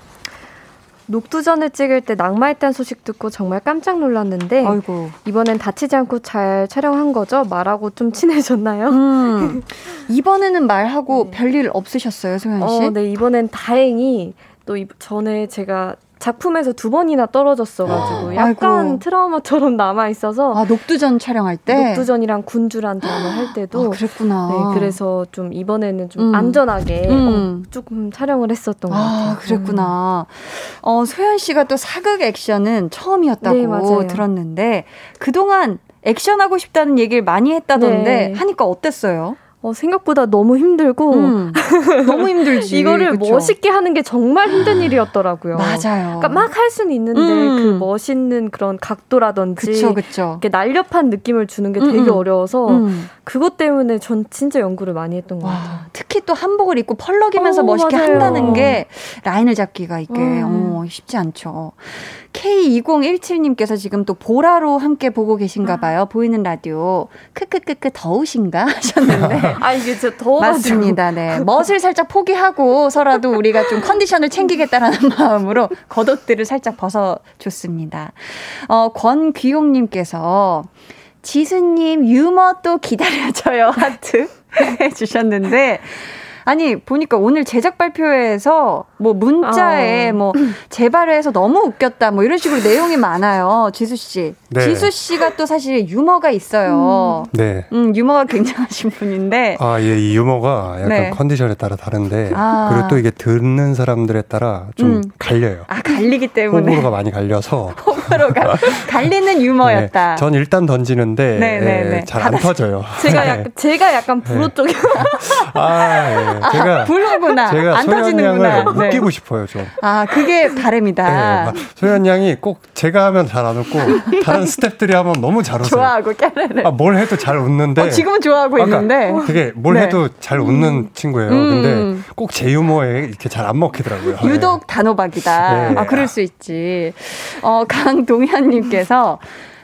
녹두전을 찍을 때 낙마했다는 소식 듣고 정말 깜짝 놀랐는데 아이고. 이번엔 다치지 않고 잘 촬영한 거죠? 말하고 좀 친해졌나요? 음. 이번에는 말하고 네. 별일 없으셨어요, 소연 씨? 어, 네 이번엔 다행히 또 이- 전에 제가 작품에서 두 번이나 떨어졌어가지고 약간 아이고. 트라우마처럼 남아 있어서 아, 녹두전 촬영할 때? 녹두전이랑 군주란 드라마 할 때도 아, 그랬구나. 네 그래서 좀 이번에는 좀 음. 안전하게 음. 어, 조금 촬영을 했었던 것 같아요. 아, 그랬구나. 어, 소연 씨가 또 사극 액션은 처음이었다고 네. 들었는데, 그동안 액션 하고 싶다는 얘기를 많이 했다던데, 네. 하니까 어땠어요? 어, 생각보다 너무 힘들고 음, 너무 힘들지. 이거를 그쵸? 멋있게 하는 게 정말 힘든 일이었더라고요. 맞아요. 그러니까 막 할 수는 있는데 음. 그 멋있는 그런 각도라든지 그쵸 그쵸. 이렇게 날렵한 느낌을 주는 게 음, 되게 음. 어려워서 음. 그것 때문에 전 진짜 연구를 많이 했던 것 같아요. 와, 특히 또 한복을 입고 펄럭이면서 어, 멋있게 맞아요. 한다는 게 라인을 잡기가 이게 음. 어, 쉽지 않죠. K2017님께서 지금 또 보라로 함께 보고 계신가 봐요. 보이는 라디오. 크크크크 더우신가 하셨는데 아 이게 진짜 더워가지고 맞습니다. 네. 멋을 살짝 포기하고서라도 우리가 좀 컨디션을 챙기겠다라는 마음으로 겉옷들을 살짝 벗어줬습니다. 어, 권귀용님께서 지수님 유머 또 기다려줘요 하트 해주셨는데 아니 보니까 오늘 제작 발표회에서 뭐 문자에 아. 뭐 재발을 해서 너무 웃겼다 뭐 이런 식으로 내용이 많아요 지수 씨. 네. 지수 씨가 또 사실 유머가 있어요. 네. 음, 유머가 굉장하신 분인데 아, 예, 이 유머가 약간 네. 컨디션에 따라 다른데, 아. 그리고 또 이게 듣는 사람들에 따라 좀 음. 갈려요. 아 갈리기 때문에 호불호가 많이 갈려서. 호불호가 갈리는 유머였다. 네, 전 일단 던지는데, 네, 네, 네. 잘안 터져요. 제가 네. 약간 제가 약간 불호 네. 쪽이 아, 예. 제가, 불호구나. 제가 안 터지는구나. 네. 웃기고 싶어요, 좀. 아 그게 네, 바람이다. 막 소연 양이 꼭 제가 하면 잘 안 웃고, 다른 스탭들이 하면 너무 잘 웃어요. 좋아하고 깨르르. 아, 뭘 해도 잘 웃는데. 어, 지금은 좋아하고 있는데. 그게 뭘 네. 해도 잘 웃는 친구예요. 음. 근데 꼭 제 유머에 이렇게 잘 안 먹히더라고요. 유독 단호박이다. 네. 아, 그럴 수 있지. 어, 강동현님께서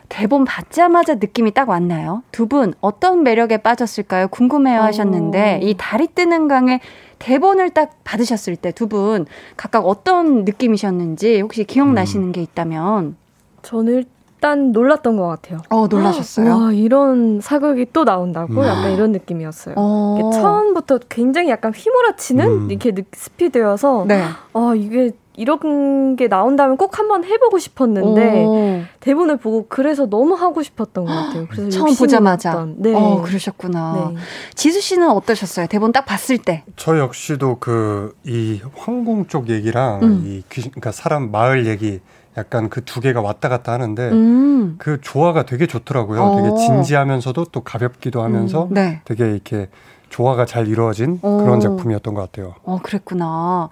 대본 받자마자 느낌이 딱 왔나요? 두 분 어떤 매력에 빠졌을까요? 궁금해요 하셨는데, 이 달이 뜨는 강의 대본을 딱 받으셨을 때 두 분 각각 어떤 느낌이셨는지 혹시 기억나시는 게 있다면? 저는 일단 놀랐던 것 같아요. 어, 놀라셨어요? 와 이런 사극이 또 나온다고 음. 약간 이런 느낌이었어요. 어. 처음부터 굉장히 약간 휘몰아치는 음. 이렇게 느- 스피드여서 네. 아 이게 이런 게 나온다면 꼭 한번 해보고 싶었는데 오. 대본을 보고 그래서 너무 하고 싶었던 것 같아요. 그래서 처음 보자마자. 났던. 네. 어, 그러셨구나. 네. 지수 씨는 어떠셨어요? 대본 딱 봤을 때. 저 역시도 그 이 황궁 쪽 얘기랑 음. 이 귀신, 그러니까 사람 마을 얘기 약간 그 두 개가 왔다 갔다 하는데 음. 그 조화가 되게 좋더라고요. 어. 되게 진지하면서도 또 가볍기도 하면서 네. 되게 이렇게 조화가 잘 이루어진 오. 그런 작품이었던 것 같아요. 어, 그랬구나.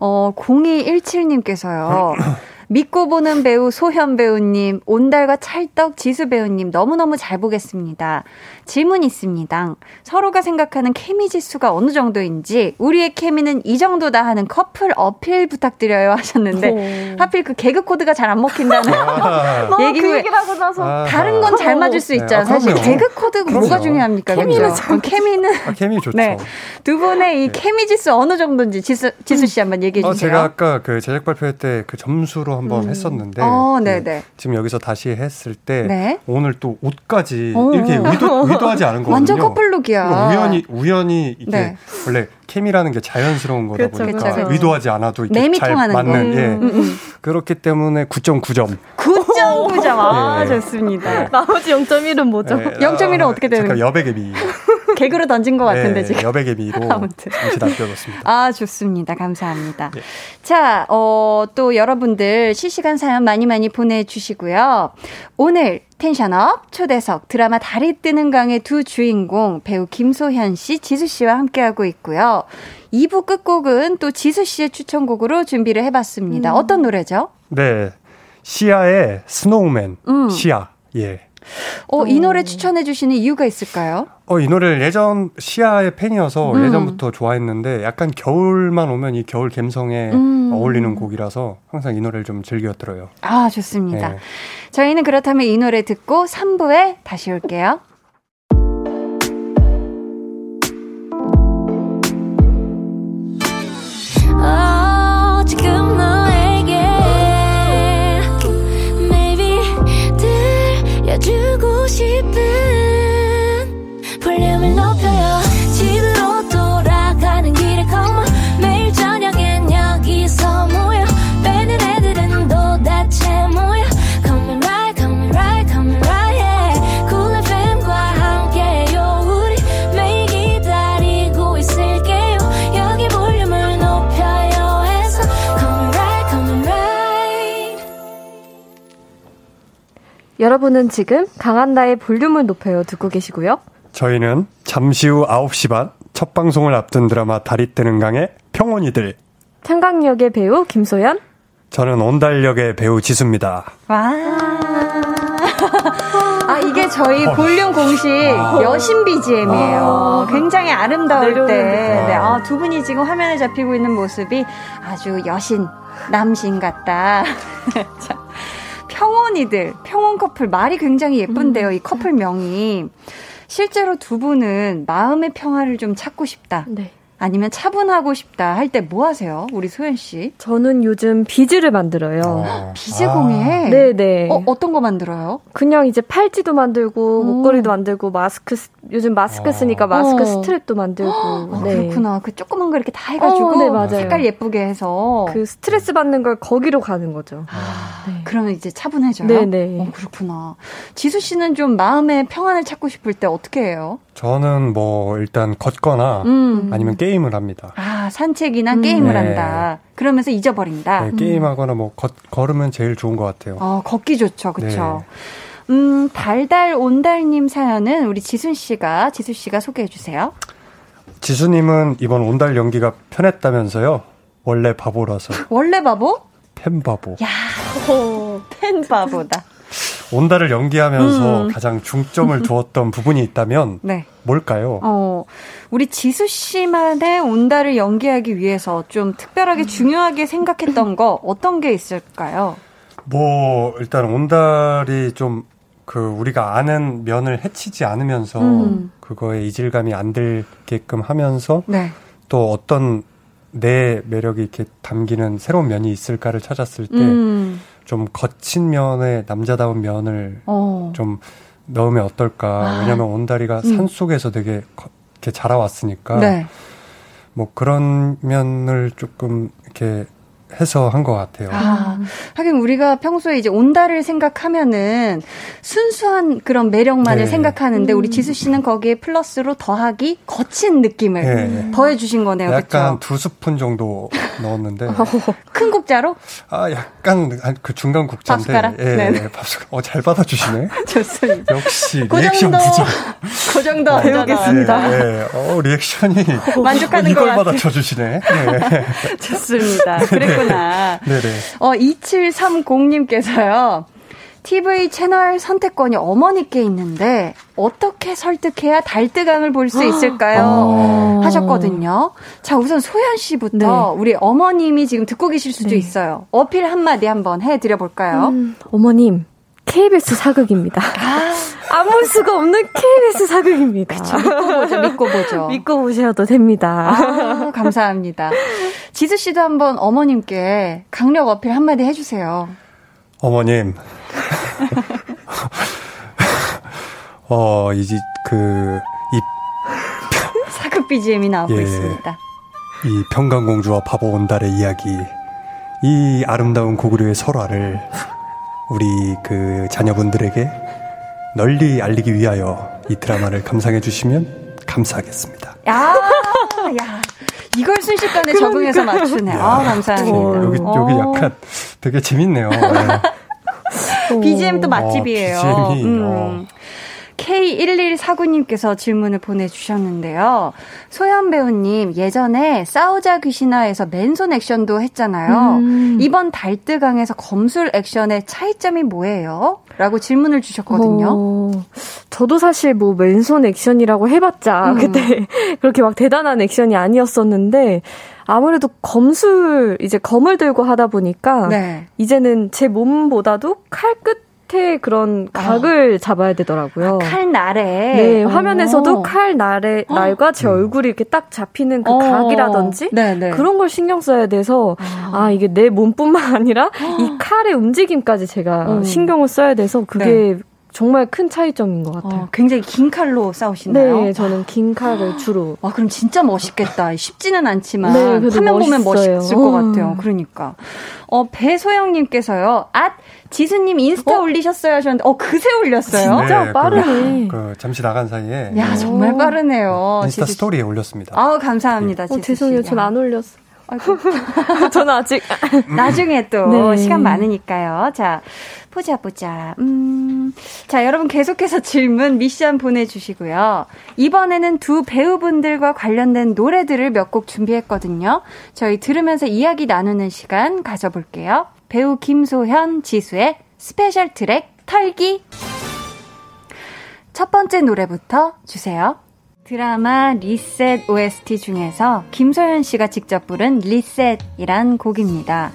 어, 0217님께서요. 믿고 보는 배우 소현 배우님, 온달과 찰떡 지수 배우님 너무너무 잘 보겠습니다. 질문 있습니다. 서로가 생각하는 케미 지수가 어느 정도인지 우리의 케미는 이 정도다 하는 커플 어필 부탁드려요 하셨는데 하필 그 개그 코드가 잘 안 먹힌다는 아, 어, 얘기고 그 얘기를 하고 나서 아. 다른 건 잘 맞을 수 네, 있잖아요. 아, 사실. 개그 코드가 그럼요. 뭐가 중요합니까? 케미는 그렇죠? 어, 케미는 아, 케미 좋죠. 네. 두 분의 이 네. 케미 지수 어느 정도인지 지수, 지수 씨 한번 얘기해 어, 주세요. 제가 아까 그 제작 발표회 때 그 점수로 한번 음. 했었는데 어, 그 네네. 지금 여기서 다시 했을 때 네. 오늘 또 옷까지 어. 이렇게 의도, 의도하지 않은 거거든요. 완전 커플룩이야. 우연히 우연히 이게 네. 원래 케미라는 게 자연스러운 거다 그쵸, 보니까 그쵸. 의도하지 않아도 매미 잘. 맞는 예 음, 음. 그렇기 때문에 9.9점. 9.9점. 아, 네. 좋습니다. 나머지 0.1은 뭐죠? 예, 0.1은 아, 어떻게 되는 잠깐 여백의 미. 개그로 던진 것 같은데, 예, 지금. 여백의 미로 아무튼. 잠시 남겨뒀습니다. 아, 좋습니다. 감사합니다. 예. 자, 어, 또 여러분들 실시간 사연 많이 많이 보내주시고요. 오늘 tension up 초대석 드라마 달이 뜨는 강의 두 주인공 배우 김소현 씨, 지수 씨와 함께하고 있고요. 2부 끝곡은 또 지수 씨의 추천곡으로 준비를 해봤습니다. 어떤 노래죠? 네. Sia의 Snowman. 음. Sia. 예. 어, 이 노래 추천해 주시는 이유가 있을까요? 어, 이 노래를 예전 시아의 팬이어서 음. 예전부터 좋아했는데 약간 겨울만 오면 이 겨울 감성에 음. 어울리는 곡이라서 항상 이 노래를 좀 즐겨 들어요. 아, 좋습니다. 네. 저희는 그렇다면 이 노래 듣고 3부에 다시 올게요. 여러분은 지금 강한나의 볼륨을 높여요 듣고 계시고요. 저희는 잠시 후 9시 반 첫 방송을 앞둔 드라마 달이 뜨는 강의 평온이들. 창강역의 배우 김소연. 저는 온달역의 배우 지수입니다. 와. 아, 이게 저희 볼륨 공식 여신 BGM이에요. 굉장히 아름다울 때. 네, 아, 두 분이 지금 화면에 잡히고 있는 모습이 아주 여신, 남신 같다. 자, 평온이들, 평온 커플. 말이 굉장히 예쁜데요, 이 커플 명이. 실제로 두 분은 마음의 평화를 좀 찾고 싶다. 네. 아니면 차분하고 싶다 할 때 뭐 하세요? 우리 소현 씨. 저는 요즘 비즈를 만들어요. 어. 비즈 공예. 네네. 어, 어떤 거 만들어요? 그냥 이제 팔찌도 만들고 오. 목걸이도 만들고 마스크 스- 요즘 마스크 어. 쓰니까 마스크 어. strap도 만들고. 아, 네. 그렇구나. 그 조그만 거 이렇게 다 해가지고 어, 네, 맞아요. 색깔 예쁘게 해서. 그 스트레스 받는 걸 거기로 가는 거죠. 아, 네. 그러면 이제 차분해져요. 네네. 어, 그렇구나. 지수 씨는 좀 마음의 평안을 찾고 싶을 때 어떻게 해요? 저는 뭐 일단 걷거나 음. 아니면 게임 을 합니다. 아, 산책이나 음. 게임을 네. 한다. 그러면서 잊어버린다. 네, 게임하거나 뭐 걷, 걸으면 제일 좋은 것 같아요. 어, 걷기 좋죠. 네. 그쵸. 음, 달달 온달님 사연은 우리 지순 씨가, 지수 씨가 소개해 주세요. 지수님은 이번 온달 연기가 편했다면서요? 원래 바보라서 원래 바보? 팬 바보. 야, 팬 바보다. 온달을 연기하면서 음. 가장 중점을 두었던 부분이 있다면 네. 뭘까요? 어, 우리 지수 씨만의 온달을 연기하기 위해서 좀 특별하게 중요하게 생각했던 거 어떤 게 있을까요? 뭐 일단 온달이 좀 그 우리가 아는 면을 해치지 않으면서 음. 그거에 이질감이 안 들게끔 하면서 네. 또 어떤 내 매력이 이렇게 담기는 새로운 면이 있을까를 찾았을 때좀 음. 거친 면에 남자다운 면을 어. 좀 넣으면 어떨까. 아. 왜냐면 온다리가 음. 산 속에서 되게 거- 이렇게 자라왔으니까 네. 뭐 그런 면을 조금 이렇게 해서 한 것 같아요. 아, 하긴 우리가 평소에 이제 온달을 생각하면은 순수한 그런 매력만을 네. 생각하는데 우리 지수 씨는 거기에 플러스로 더하기 거친 느낌을 네. 더해 주신 거네요. 약간 그렇죠? 두 스푼 정도 넣었는데 큰 국자로 아 약간 한그 중간 국자인데 밥숟가락? 예. 예, 밥숟가락 어잘 받아 주시네 좋습니다. 역시 그 리액션 정도 부족 그 정도 배우겠습니다. 예, 예. 어 리액션이 만족하는 이걸 것 같아요. 받아 쳐 주시네 네. 좋습니다. 그 랬구나. 네네 어, 2730님께서요. TV 채널 선택권이 어머니께 있는데 어떻게 설득해야 달뜨강을 볼 수 있을까요? 어. 하셨거든요. 자, 우선 소연 씨부터 네. 우리 어머님이 지금 듣고 계실 수도 네. 있어요. 어필 한마디 한번 해드려 볼까요? 음, 어머님, KBS 사극입니다. 아무 수가 없는 KBS 사극입니다. 믿고 보죠, 믿고 보죠. 믿고 보셔도 됩니다. 아, 감사합니다. 지수 씨도 한번 어머님께 강력 어필 한마디 해주세요. 어머님 어 이제 그 이 사극 BGM이 나오고 예. 있습니다. 이 평강공주와 바보 온달의 이야기, 이 아름다운 고구려의 설화를 우리 그 자녀분들에게 널리 알리기 위하여 이 드라마를 감상해 주시면 감사하겠습니다. 야, 야. 이걸 순식간에 적응해서 맞추네. 아, 감사합니다. 어, 여기 어. 여기 약간 되게 재밌네요. 네. BGM 또 맛집이에요. 어, BGM 이, 음. 어. K1149님께서 질문을 보내주셨는데요. 소연 배우님, 예전에 싸우자 귀신아에서 맨손 액션도 했잖아요. 음. 이번 달뜨강에서 검술 액션의 차이점이 뭐예요? 라고 질문을 주셨거든요. 어, 저도 사실 뭐 맨손 액션이라고 해봤자 음. 그때 그렇게 막 대단한 액션이 아니었었는데 아무래도 검술 이제 검을 들고 하다 보니까 네. 이제는 제 몸보다도 칼끝 에 그런 각을 잡아야 되더라고요. 칼 날에. 네, 어. 화면에서도 칼 날에, 날과 제 얼굴이 이렇게 딱 잡히는 그 어. 각이라든지 네네. 그런 걸 신경 써야 돼서 아, 이게 내 몸뿐만 아니라 이 칼의 움직임까지 제가 어. 신경을 써야 돼서 그게 정말 큰 차이점인 것 같아요. 어, 굉장히 긴 칼로 싸우시나요? 네, 저는 긴 칼을 주로. 와, 그럼 진짜 멋있겠다. 쉽지는 않지만 네, 화면 보면 멋있어요. 멋있을 것 어. 같아요. 그러니까. 어, 배소영님께서요. 앗 지수님 인스타 올리셨어요 하셨는데, 어 그새 올렸어요? 진짜 네, 빠르네. 그, 그 잠시 나간 사이에 야 정말 빠르네요. 인스타 지수 씨. 스토리에 올렸습니다. 아우 감사합니다. 어, 지수 씨. 죄송해요. 전 안 올렸어요. 아이고. 저는 아직 나중에 또 네. 시간 많으니까요. 자, 보자, 보자. 음. 자, 여러분 계속해서 질문, 미션 보내주시고요. 이번에는 두 배우분들과 관련된 노래들을 몇 곡 준비했거든요. 저희 들으면서 이야기 나누는 시간 가져볼게요. 배우 김소현, 지수의 special 트랙 털기. 첫 번째 노래부터 주세요. 드라마 리셋 OST 중에서 김소연 씨가 직접 부른 리셋이란 곡입니다.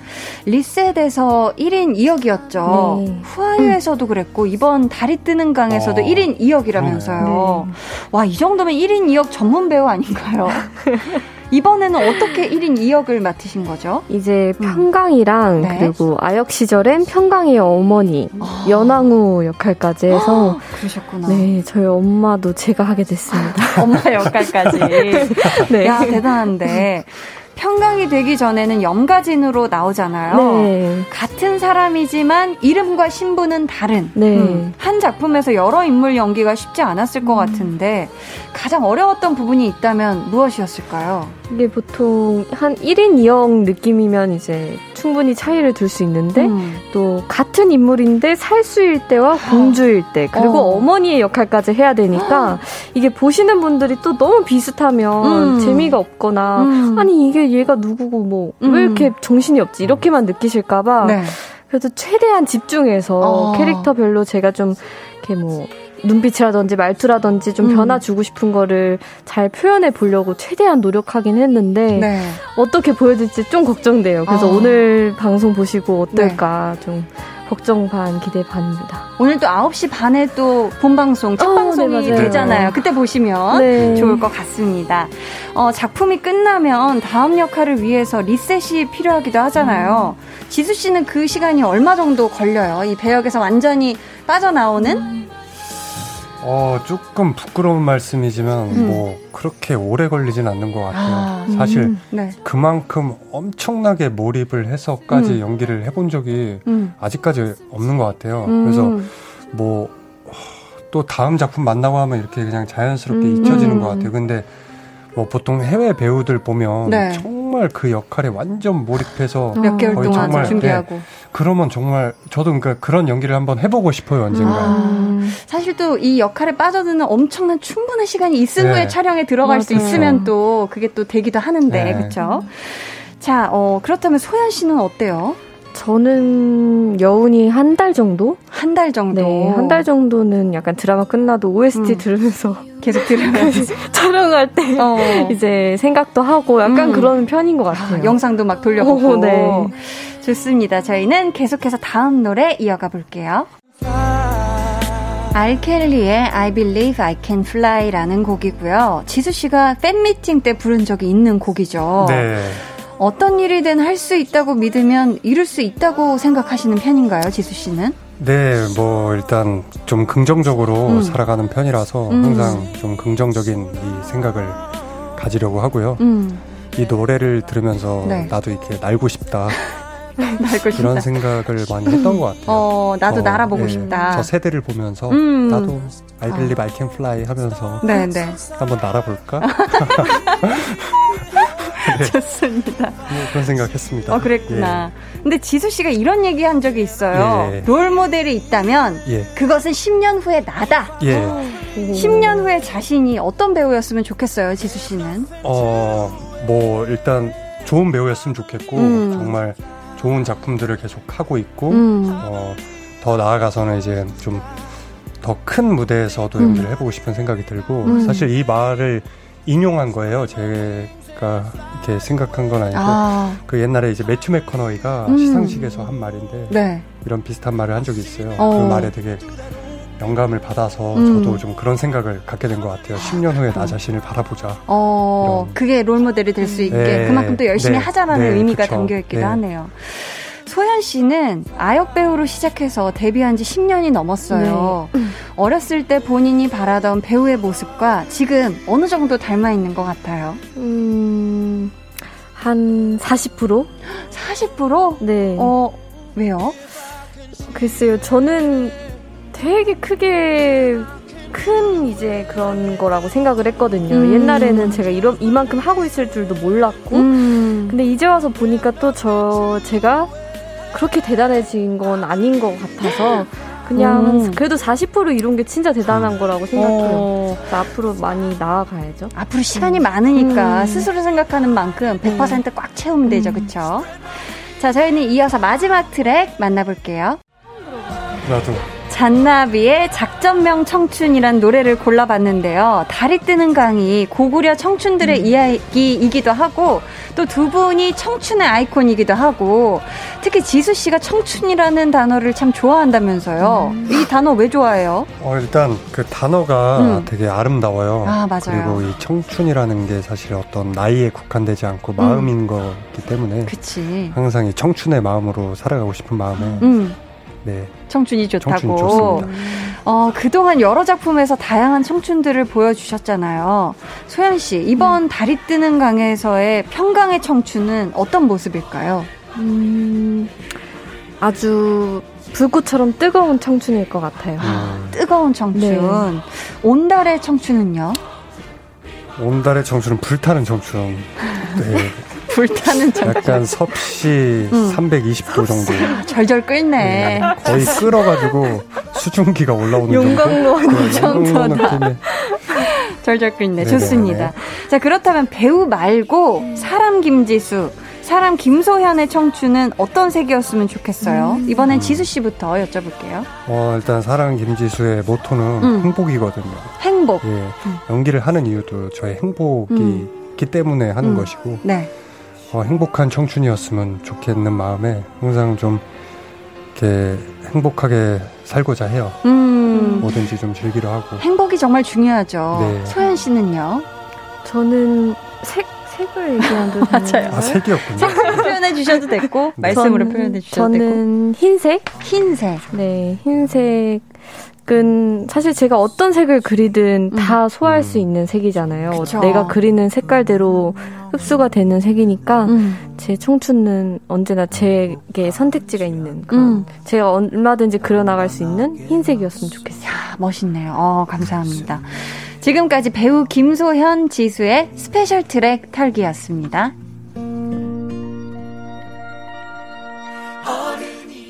리셋에서 1인 2역이었죠. 네. 후아유에서도 그랬고 이번 달이 뜨는 강에서도 어, 1인 2역이라면서요. 네. 와, 이 정도면 1인 2역 전문 배우 아닌가요? 이번에는 어떻게 1인 2역을 맡으신 거죠? 이제 음. 평강이랑 네. 그리고 아역 시절엔 평강이의 어머니 연왕후 역할까지 해서 그러셨구나. 네 저희 엄마도 제가 하게 됐습니다. 엄마 역할까지. 네. 야, 대단한데. 평강이 되기 전에는 염가진으로 나오잖아요. 네. 같은 사람이지만 이름과 신분은 다른. 네. 음, 한 작품에서 여러 인물 연기가 쉽지 않았을 것 같은데 가장 어려웠던 부분이 있다면 무엇이었을까요? 이게 보통 한 1인 2역 느낌이면 이제 충분히 차이를 둘 수 있는데 음. 또 같은 인물인데 살수일 때와 공주일 때 그리고 어. 어. 머니의 역할까지 해야 되니까 이게 보시는 분들이 또 너무 비슷하면 음. 재미가 없거나 음. 아니 이게 얘가 누구고 뭐왜 음. 이렇게 정신이 없지 이렇게만 느끼실까봐 네. 그래서 최대한 집중해서 어. 캐릭터별로 제가 좀 이렇게 뭐 눈빛이라든지 말투라든지 좀 음. 변화 주고 싶은 거를 잘 표현해 보려고 최대한 노력하긴 했는데 네. 어떻게 보여질지 좀 걱정돼요. 그래서 아. 오늘 방송 보시고 어떨까 좀 걱정 반 기대 반입니다. 오늘 또 9시 반에 또 본방송, 첫 어, 방송이 네. 되잖아요. 그때 보시면 네. 좋을 것 같습니다. 어, 작품이 끝나면 다음 역할을 위해서 리셋이 필요하기도 하잖아요. 지수 씨는 그 시간이 얼마 정도 걸려요? 이 배역에서 완전히 빠져나오는? 어, 조금 부끄러운 말씀이지만 음. 뭐 그렇게 오래 걸리진 않는 것 같아요. 아, 사실 음. 네. 그만큼 엄청나게 몰입을 해서까지 음. 연기를 해본 적이 음. 아직까지 없는 것 같아요. 음. 그래서 뭐 또 다음 작품 만나고 하면 이렇게 그냥 자연스럽게 음. 잊혀지는 것 같아요. 근데 뭐 보통 해외 배우들 보면 네. 정말 그 역할에 완전 몰입해서 몇 개월 거의 동안 정말, 준비하고. 그러면 정말 저도 그러니까 그런 연기를 한번 해보고 싶어요 언젠가. 아, 사실 또 이 역할에 빠져드는 엄청난 충분한 시간이 있은 네. 후에 촬영에 들어갈 수 맞아요. 있으면 또 그게 또 되기도 하는데, 네. 그쵸? 자, 어, 그렇다면 소연 씨는 어때요? 저는 여운이 한 달 정도? 한 달 정도. 네, 한 달 정도는 약간 드라마 끝나도 OST 음. 들으면서 계속 들으면서. 촬영할 때 어. 이제 생각도 하고 약간 음. 그런 편인 것 아, 같아요. 영상도 막 돌려보고. 오, 네. 좋습니다. 저희는 계속해서 다음 노래 이어가 볼게요. 알켈리의 I Believe I Can Fly라는 곡이고요. 지수 씨가 팬미팅 때 부른 적이 있는 곡이죠. 네. 어떤 일이든 할 수 있다고 믿으면 이룰 수 있다고 생각하시는 편인가요, 지수 씨는? 네, 뭐 일단 좀 긍정적으로 음. 살아가는 편이라서 음. 항상 좀 긍정적인 이 생각을 가지려고 하고요. 음, 이 노래를 들으면서 네. 나도 이렇게 날고 싶다 날고 싶다. 이런 생각을 많이 했던 것 같아요. 어, 나도 어, 날아보고 네. 싶다. 저 세대를 보면서 음. 나도 I believe I can fly 하면서 네, 네. 한번 날아볼까? 좋습니다. 뭐 그런 생각했습니다. 어, 그랬구나. 근데 지수 씨가 이런 얘기 한 적이 있어요. 예. 롤 모델이 있다면 예. 그것은 10년 후에 나다. 예. 어. 예. 10년 후에 자신이 어떤 배우였으면 좋겠어요, 지수 씨는? 어, 뭐 일단 좋은 배우였으면 좋겠고 음. 정말 좋은 작품들을 계속 하고 있고 음. 어, 더 나아가서는 이제 좀 더 큰 무대에서도 음. 연기를 해보고 싶은 생각이 들고 음. 사실 이 말을 인용한 거예요. 제 가 이렇게 생각한 건 아니고 아, 그 옛날에 이제 매튜 맥커너이가 음. 시상식에서 한 말인데 네. 이런 비슷한 말을 한 적이 있어요. 어. 그 말에 되게 영감을 받아서 음. 저도 좀 그런 생각을 갖게 된 것 같아요. 10년 후에 나 자신을 바라보자. 어, 이런. 그게 롤 모델이 될 수 있게 네. 그만큼 또 열심히 네. 하자라는 네, 의미가 그쵸. 담겨 있기도 네. 하네요. 소연 씨는 아역 배우로 시작해서 데뷔한 지 10년이 넘었어요. 네. 어렸을 때 본인이 바라던 배우의 모습과 지금 어느 정도 닮아 있는 것 같아요? 음, 한 40%? 40%? 네. 어, 왜요? 글쎄요, 저는 되게 크게 큰 이제 그런 거라고 생각을 했거든요. 음. 옛날에는 제가 이런 이만큼 하고 있을 줄도 몰랐고, 음. 근데 이제 와서 보니까 또 저 제가 그렇게 대단해진 건 아닌 것 같아서 그냥 음. 그래도 40% 이룬 게 진짜 대단한 거라고 생각해요. 어, 앞으로 많이 나아가야죠. 앞으로 시간이 많으니까 음. 스스로 생각하는 만큼 100%꽉 채우면 되죠, 그쵸? 자, 저희는 이어서 마지막 트랙 만나볼게요. 나도. 잔나비의 작전명 청춘이란 노래를 골라봤는데요. 달이 뜨는 강이 고구려 청춘들의 이야기이기도 하고 또 두 분이 청춘의 아이콘이기도 하고 특히 지수 씨가 청춘이라는 단어를 참 좋아한다면서요. 이 단어 왜 좋아해요? 어, 일단 그 단어가 음. 되게 아름다워요. 아, 맞아요. 그리고 이 청춘이라는 게 사실 어떤 나이에 국한되지 않고 마음인 거기 때문에 그치. 항상 이 청춘의 마음으로 살아가고 싶은 마음에 음, 네 청춘이 좋다고. 어, 그동안 여러 작품에서 다양한 청춘들을 보여주셨잖아요. 소연 씨, 이번 달이 뜨는 강에서의 평강의 청춘은 어떤 모습일까요? 음, 아주 불꽃처럼 뜨거운 청춘일 것 같아요. 음, 뜨거운 청춘. 네. 온달의 청춘은요? 온달의 청춘은 불타는 청춘. 네, 불타는 청춘. 약간 섭씨 음. 320도 정도. 절절 끓네. 네, 거의 끓어가지고 수증기가 올라오는 용광로 정도. 네, 정도다. 용광로 느낌의 절절 끓네. 네네네. 좋습니다. 자, 그렇다면 배우 말고 사람 김지수, 사람 김소현의 청춘은 어떤 색이었으면 좋겠어요? 이번엔 지수 씨부터 여쭤볼게요. 어, 일단 사랑 김지수의 모토는 음. 행복이거든요. 행복. 예, 연기를 하는 이유도 저의 행복이 음. 때문에 하는 음. 것이고 네. 어, 행복한 청춘이었으면 좋겠는 마음에 항상 좀 이렇게 행복하게 살고자 해요. 음. 뭐든지 좀 즐기려 하고. 행복이 정말 중요하죠. 네. 소연 씨는요? 저는 색, 색을 얘기하는 맞아요. 아, 색이었군요. 표현해 주셔도 됐고, 말씀으로 전- 표현해 주셔도 되고. 저는 흰색? 흰색. 네, 흰색 은 사실 제가 어떤 색을 그리든 다 소화할 수 있는 색이잖아요. 음. 그쵸. 내가 그리는 색깔대로 흡수가 되는 색이니까 음. 제 청춘은 언제나 제게 선택지가 있는 그런 음. 제가 얼마든지 그려나갈 수 있는 흰색이었으면 좋겠어요. 아, 멋있네요. 어, 감사합니다. 지금까지 배우 김소현 지수의 special 트랙 털기였습니다.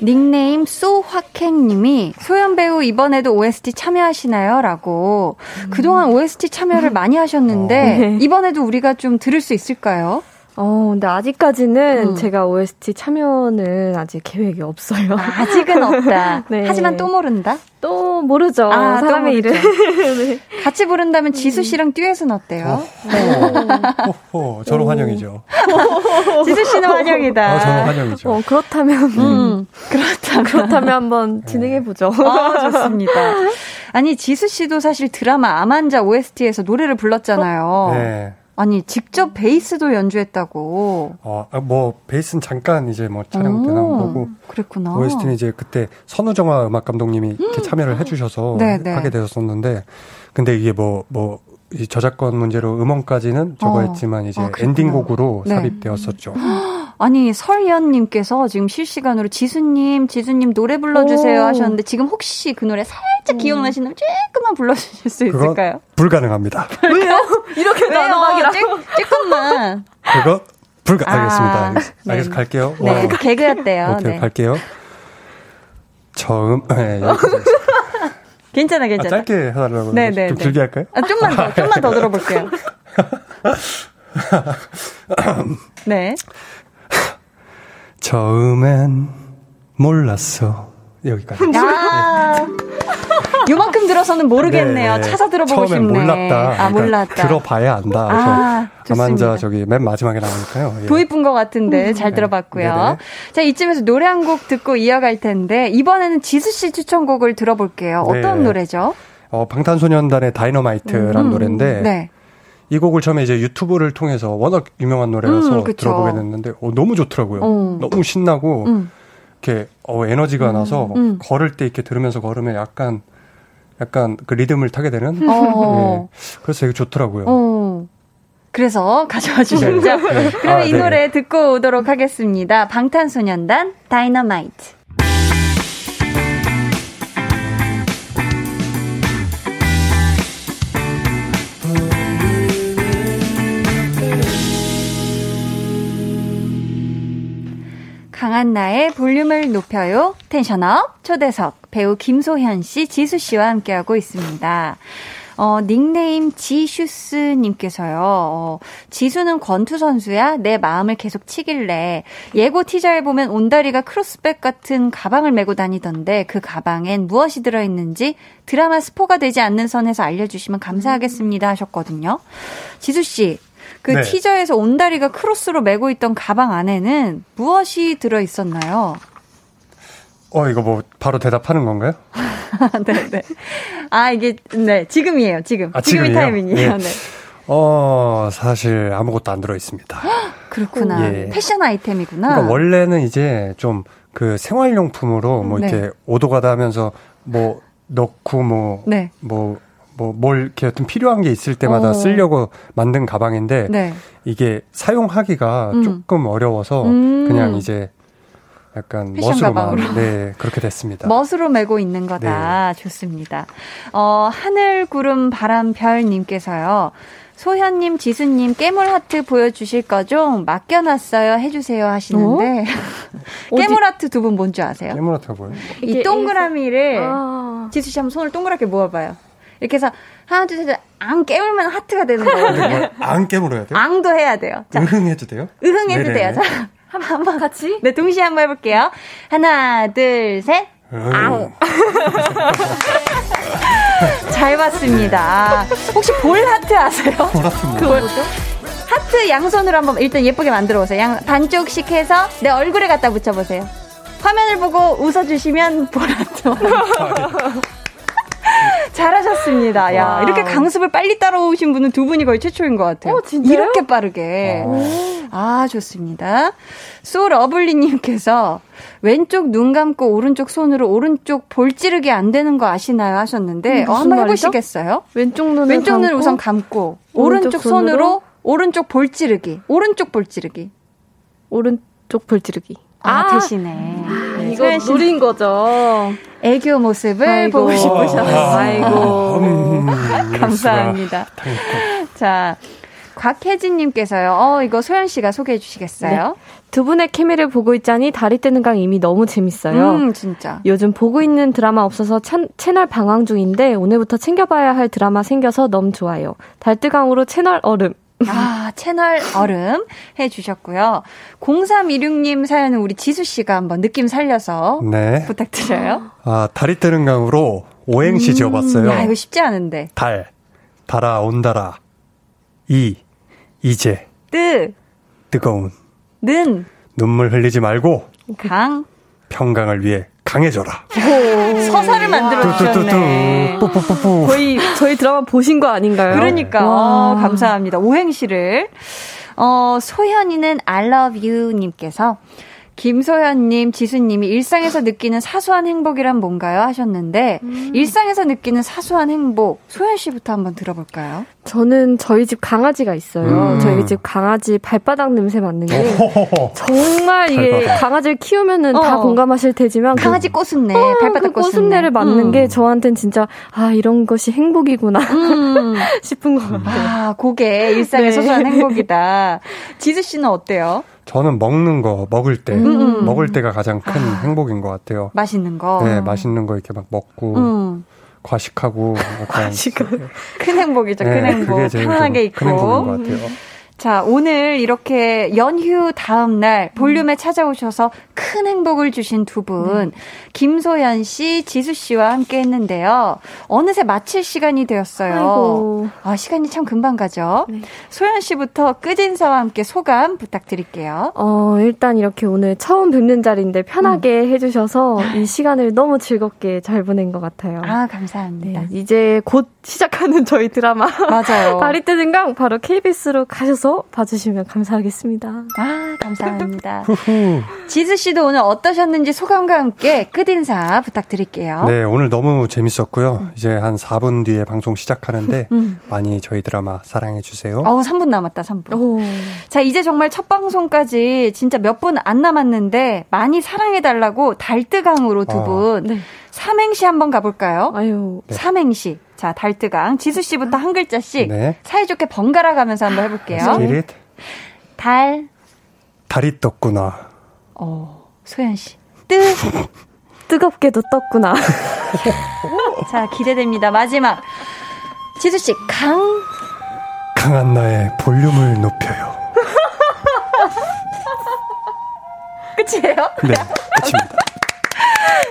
닉네임 쏘확행님이 소현 배우 이번에도 OST 참여하시나요? 라고 그동안 OST 참여를 많이 하셨는데 네. 이번에도 우리가 좀 들을 수 있을까요? 어, 근데 아직까지는 음. 제가 OST 참여는 아직 계획이 없어요. 아직은 없다. 네. 하지만 또 모른다. 또 모르죠. 아, 또 사람의. 일을. 네. 같이 부른다면 지수 씨랑 듀엣은 어때요? 호호, 저로 환영이죠. 지수 씨는 환영이다. 어, 저로 환영이죠. 어, 그렇다면 음, 그렇다면. 그렇다면 한번 진행해 보죠. 아, 좋습니다. 아니, 지수 씨도 사실 드라마 암환자 OST에서 노래를 불렀잖아요. 네. 아니, 직접 베이스도 연주했다고. 어, 아, 뭐, 베이스는 잠깐 이제 뭐 촬영 때 오, 나온 거고, 그랬구나. OST는 이제 그때 선우정아 음악 감독님이 이렇게 참여를 해주셔서 네, 네. 하게 되었었는데, 근데 이게 뭐, 뭐, 이 저작권 문제로 음원까지는 저거 어. 했지만 이제 아. 엔딩곡으로 네. 삽입되었었죠. 아니, 설연님께서 지금 실시간으로 지수님, 지수님 노래 불러주세요 오. 하셨는데 지금 혹시 그 노래 살짝 기억나시는 조금만 불러주실 수 있을까요? 불가능합니다. 이렇게 왜요? 조- 조금만. 그거 불가, 아, 알겠습니다. 네. 알겠습니다. 갈게요. 네, 어, 개그였대요. 오케이, 네. 갈게요. 처음, 네, 여기까지. 괜찮아, 아, 괜찮아. 짧게 해달라고. 네, 좀 네, 네. 길게 할까요? 아, 좀만 더, 좀만 더 들어볼게요. 네. 처음엔 몰랐어. 여기까지. 야 요만큼 들어서는 모르겠네요. 네, 네. 찾아 들어보고 처음엔 싶네. 몰랐다. 아, 그러니까 몰랐다. 들어봐야 안다. 아, 좋습니다. 아만자 저기 맨 마지막에 나오니까요. 예. 도입은 것 같은데 잘 들어봤고요. 네네. 자 이쯤에서 노래 한 곡 듣고 이어갈 텐데 이번에는 지수 씨 추천곡을 들어볼게요. 어떤 네. 노래죠? 어, 방탄소년단의 Dynamite라는 음, 노래인데 네. 이 곡을 처음에 이제 유튜브를 통해서 워낙 유명한 노래라서 음. 들어보게 됐는데 어, 너무 좋더라고요. 어. 너무 신나고 음. 이렇게 어, 에너지가 나서 음. 걸을 때 이렇게 들으면서 걸으면 약간 약간 그 리듬을 타게 되는. 네. 그래서 되게 좋더라고요. 어. 그래서 가져와 주셨죠. 네. 네. 그럼 아, 이 네. 노래 듣고 오도록 하겠습니다. 방탄소년단 다이너마이트. 강한나의 볼륨을 높여요. 텐션업 초대석. 배우 김소현 씨, 지수 씨와 함께하고 있습니다. 어, 닉네임 지슈스님께서요, 어, 지수는 권투 선수야? 내 마음을 계속 치길래, 예고 티저에 보면 온다리가 크로스백 같은 가방을 메고 다니던데, 그 가방엔 무엇이 들어있는지 드라마 스포가 되지 않는 선에서 알려주시면 감사하겠습니다 하셨거든요. 지수씨, 그 네. 티저에서 온다리가 크로스로 메고 있던 가방 안에는 무엇이 들어있었나요? 어, 이거 뭐 바로 대답하는 건가요? 네, 네. 아, 이게, 네, 지금이에요, 지금. 아, 지금이 지금이에요? 타이밍이에요, 예. 네. 어, 사실 아무것도 안 들어 있습니다. 그렇구나. 예. 패션 아이템이구나. 그러니까 원래는 이제 좀 그 생활용품으로 뭐 네. 이렇게 오도 가다 하면서 뭐 넣고 뭐 네. 뭐, 뭐, 뭘, 이렇게 어떤 필요한 게 있을 때마다 어. 쓰려고 만든 가방인데, 네. 이게 사용하기가 음. 조금 어려워서, 음. 그냥 이제 약간 패션 멋으로만, 가방으로. 네, 그렇게 됐습니다. 멋으로 메고 있는 거다. 네. 좋습니다. 어, 하늘, 구름, 바람, 별님께서요. 소현님, 지수님, 깨물 하트 보여주실 거 좀 맡겨놨어요. 해주세요. 하시는데. 깨물 하트 두 분 뭔지 아세요? 깨물었다고요 이 이게 동그라미를 아. 지수 씨 한번 손을 동그랗게 모아봐요. 이렇게 해서 하나, 둘, 셋, 앙 깨물면 하트가 되는 거거든요. 안 깨물어야 돼요? 앙도 해야 돼요. 자, 으흥해도 돼요? 으흥해도 네네네. 돼요. 자, 한번 같이? 네, 동시에 한번 해볼게요. 하나, 둘, 셋. 응. 잘 봤습니다. 혹시 볼 하트 아세요? 볼 하트 양손으로 한번 일단 예쁘게 만들어 보세요. 양 반쪽씩 해서 내 얼굴에 갖다 붙여 보세요. 화면을 보고 웃어주시면 볼 하트. 잘하셨습니다. 야, wow. 이렇게 강습을 빨리 따라오신 분은 두 분이 거의 최초인 것 같아요. 어, 진짜요? 이렇게 빠르게. 아, 좋습니다. 소러블리님께서 왼쪽 눈 감고 오른쪽 손으로 오른쪽 볼 찌르기 안 되는 거 아시나요? 하셨는데, 음, 어, 한번? 해보시겠어요? 왼쪽 눈을 왼쪽 눈을 감고 우선 감고, 오른쪽, 오른쪽 손으로, 손으로 오른쪽 볼 찌르기. 오른쪽 볼 찌르기. 오른쪽 볼 찌르기. 아, 대신에. 네, 이거 소연 씨 노린 거죠. 애교 모습을 아이고. 보고 싶으셔서. 아이고. 음, 감사합니다. 자, 곽혜진님께서요. 어, 이거 소연 씨가 소개해 주시겠어요? 두 분의 케미를 보고 있자니 다리 뜨는 강 이미 너무 재밌어요. 음, 진짜. 요즘 보고 있는 드라마 없어서 찬- 채널 방황 중인데 오늘부터 챙겨봐야 할 드라마 생겨서 너무 좋아요. 달뜨강으로 채널 얼음. 아, 채널 얼음 해 주셨고요. 0326님 사연은 우리 지수 씨가 한번 느낌 살려서 네. 부탁드려요. 아, 다리 뜨는 강으로 오행시 지어봤어요. 야, 이거 쉽지 않은데. 달, 달아, 온달아. 이, 이제, 뜨, 뜨거운. 는, 눈물 흘리지 말고 강, 평강을 위해 강해져라. 서사를 만들어 주셨네. 뚜뚜뚜뚜, 뿌뿌뿌뿌. 거의 저희 드라마 보신 거 아닌가요? 그러니까 와. 어, 감사합니다. 오행시를 어 소현이는 I love you 님께서 김소현님, 지수님이 일상에서 느끼는 사소한 행복이란 뭔가요? 하셨는데, 일상에서 느끼는 사소한 행복, 소현 씨부터 한번 들어볼까요? 저는 저희 집 강아지가 있어요. 음. 저희 집 강아지 발바닥 냄새 맡는 게. 정말 이게 발바닥. 강아지를 키우면은 다 어. 공감하실 테지만 그 강아지 꽃순내, 어, 발바닥 그. 꽃순내를 맡는 음. 게 저한테는 진짜 아 이런 것이 행복이구나 음. 싶은 것 같아요. 아, 그게 일상의 네. 소소한 행복이다. 지수 씨는 어때요? 저는 먹는 거, 먹을 때. 음. 먹을 때가 가장 큰 행복인 것 같아요. 맛있는 거. 네, 맛있는 거 이렇게 막 먹고, 음. 과식하고, 약간. 큰 행복이죠, 큰 네, 행복. 그게 제일 편하게 좀 있고. 큰 행복인 것 같아요. 자, 오늘 이렇게 연휴 다음 날 볼륨에 음. 찾아오셔서 큰 행복을 주신 두 분, 네. 김소연 씨, 지수 씨와 함께 했는데요. 어느새 마칠 시간이 되었어요. 아이고. 아, 시간이 참 금방 가죠. 네. 소연 씨부터 끝인사와 함께 소감 부탁드릴게요. 어, 일단 이렇게 오늘 처음 뵙는 자리인데 편하게 음. 해주셔서 이 시간을 너무 즐겁게 잘 보낸 것 같아요. 아, 감사합니다. 네, 이제 곧 시작하는 저희 드라마 맞아요. 다리 뜨는 강 바로 KBS로 가셔서 봐주시면 감사하겠습니다. 아, 감사합니다. 후후. 지수 씨도 오늘 어떠셨는지 소감과 함께 끝인사 부탁드릴게요. 네, 오늘 너무 재밌었고요. 이제 한 4분 뒤에 방송 시작하는데, 음. 많이 저희 드라마 사랑해주세요. 어우, 3분 남았다, 3분. 오. 자, 이제 정말 첫 방송까지 진짜 몇 분 안 남았는데 많이 사랑해달라고 달뜨강으로 두 아. 분 네. 삼행시 한번 가볼까요? 아유. 네. 삼행시. 자, 달뜨강. 지수 씨부터 한 글자씩 네. 사이좋게 번갈아 가면서 한번 해볼게요. 스피릿. 달, 달이 떴구나. 어, 소연 씨. 뜨. 뜨겁게도 떴구나. 자, 기대됩니다. 마지막. 지수 씨, 강. 강한 나의 볼륨을 높여요. 끝이에요? 네, 끝입니다.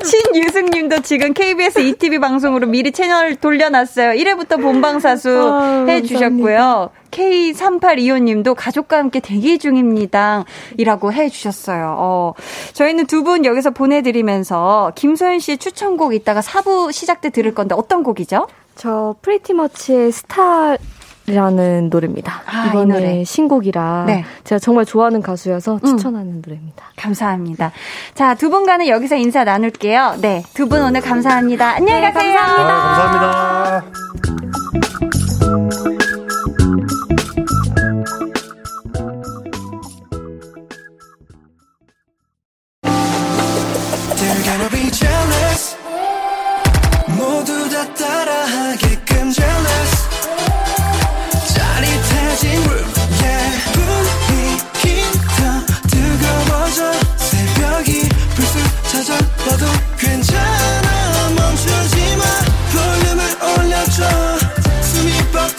신유승님도 지금 KBS ETV 방송으로 미리 채널 돌려놨어요. 1회부터 본방사수 아, 해주셨고요. K3825님도 가족과 함께 대기 중입니다. 이라고 해주셨어요. 어, 저희는 두 분 여기서 보내드리면서 김소현 씨의 추천곡 이따가 4부 시작 때 들을 건데 어떤 곡이죠? 저 PRETTYMUCH의 Star 라는 노래입니다. 아, 이 이번에 노래. 신곡이라 네. 제가 정말 좋아하는 가수여서 음. 추천하는 노래입니다. 감사합니다. 자, 두 분과는 여기서 인사 나눌게요. 네, 두 분 오늘 감사합니다. 안녕히 네, 가세요. 아, 감사합니다.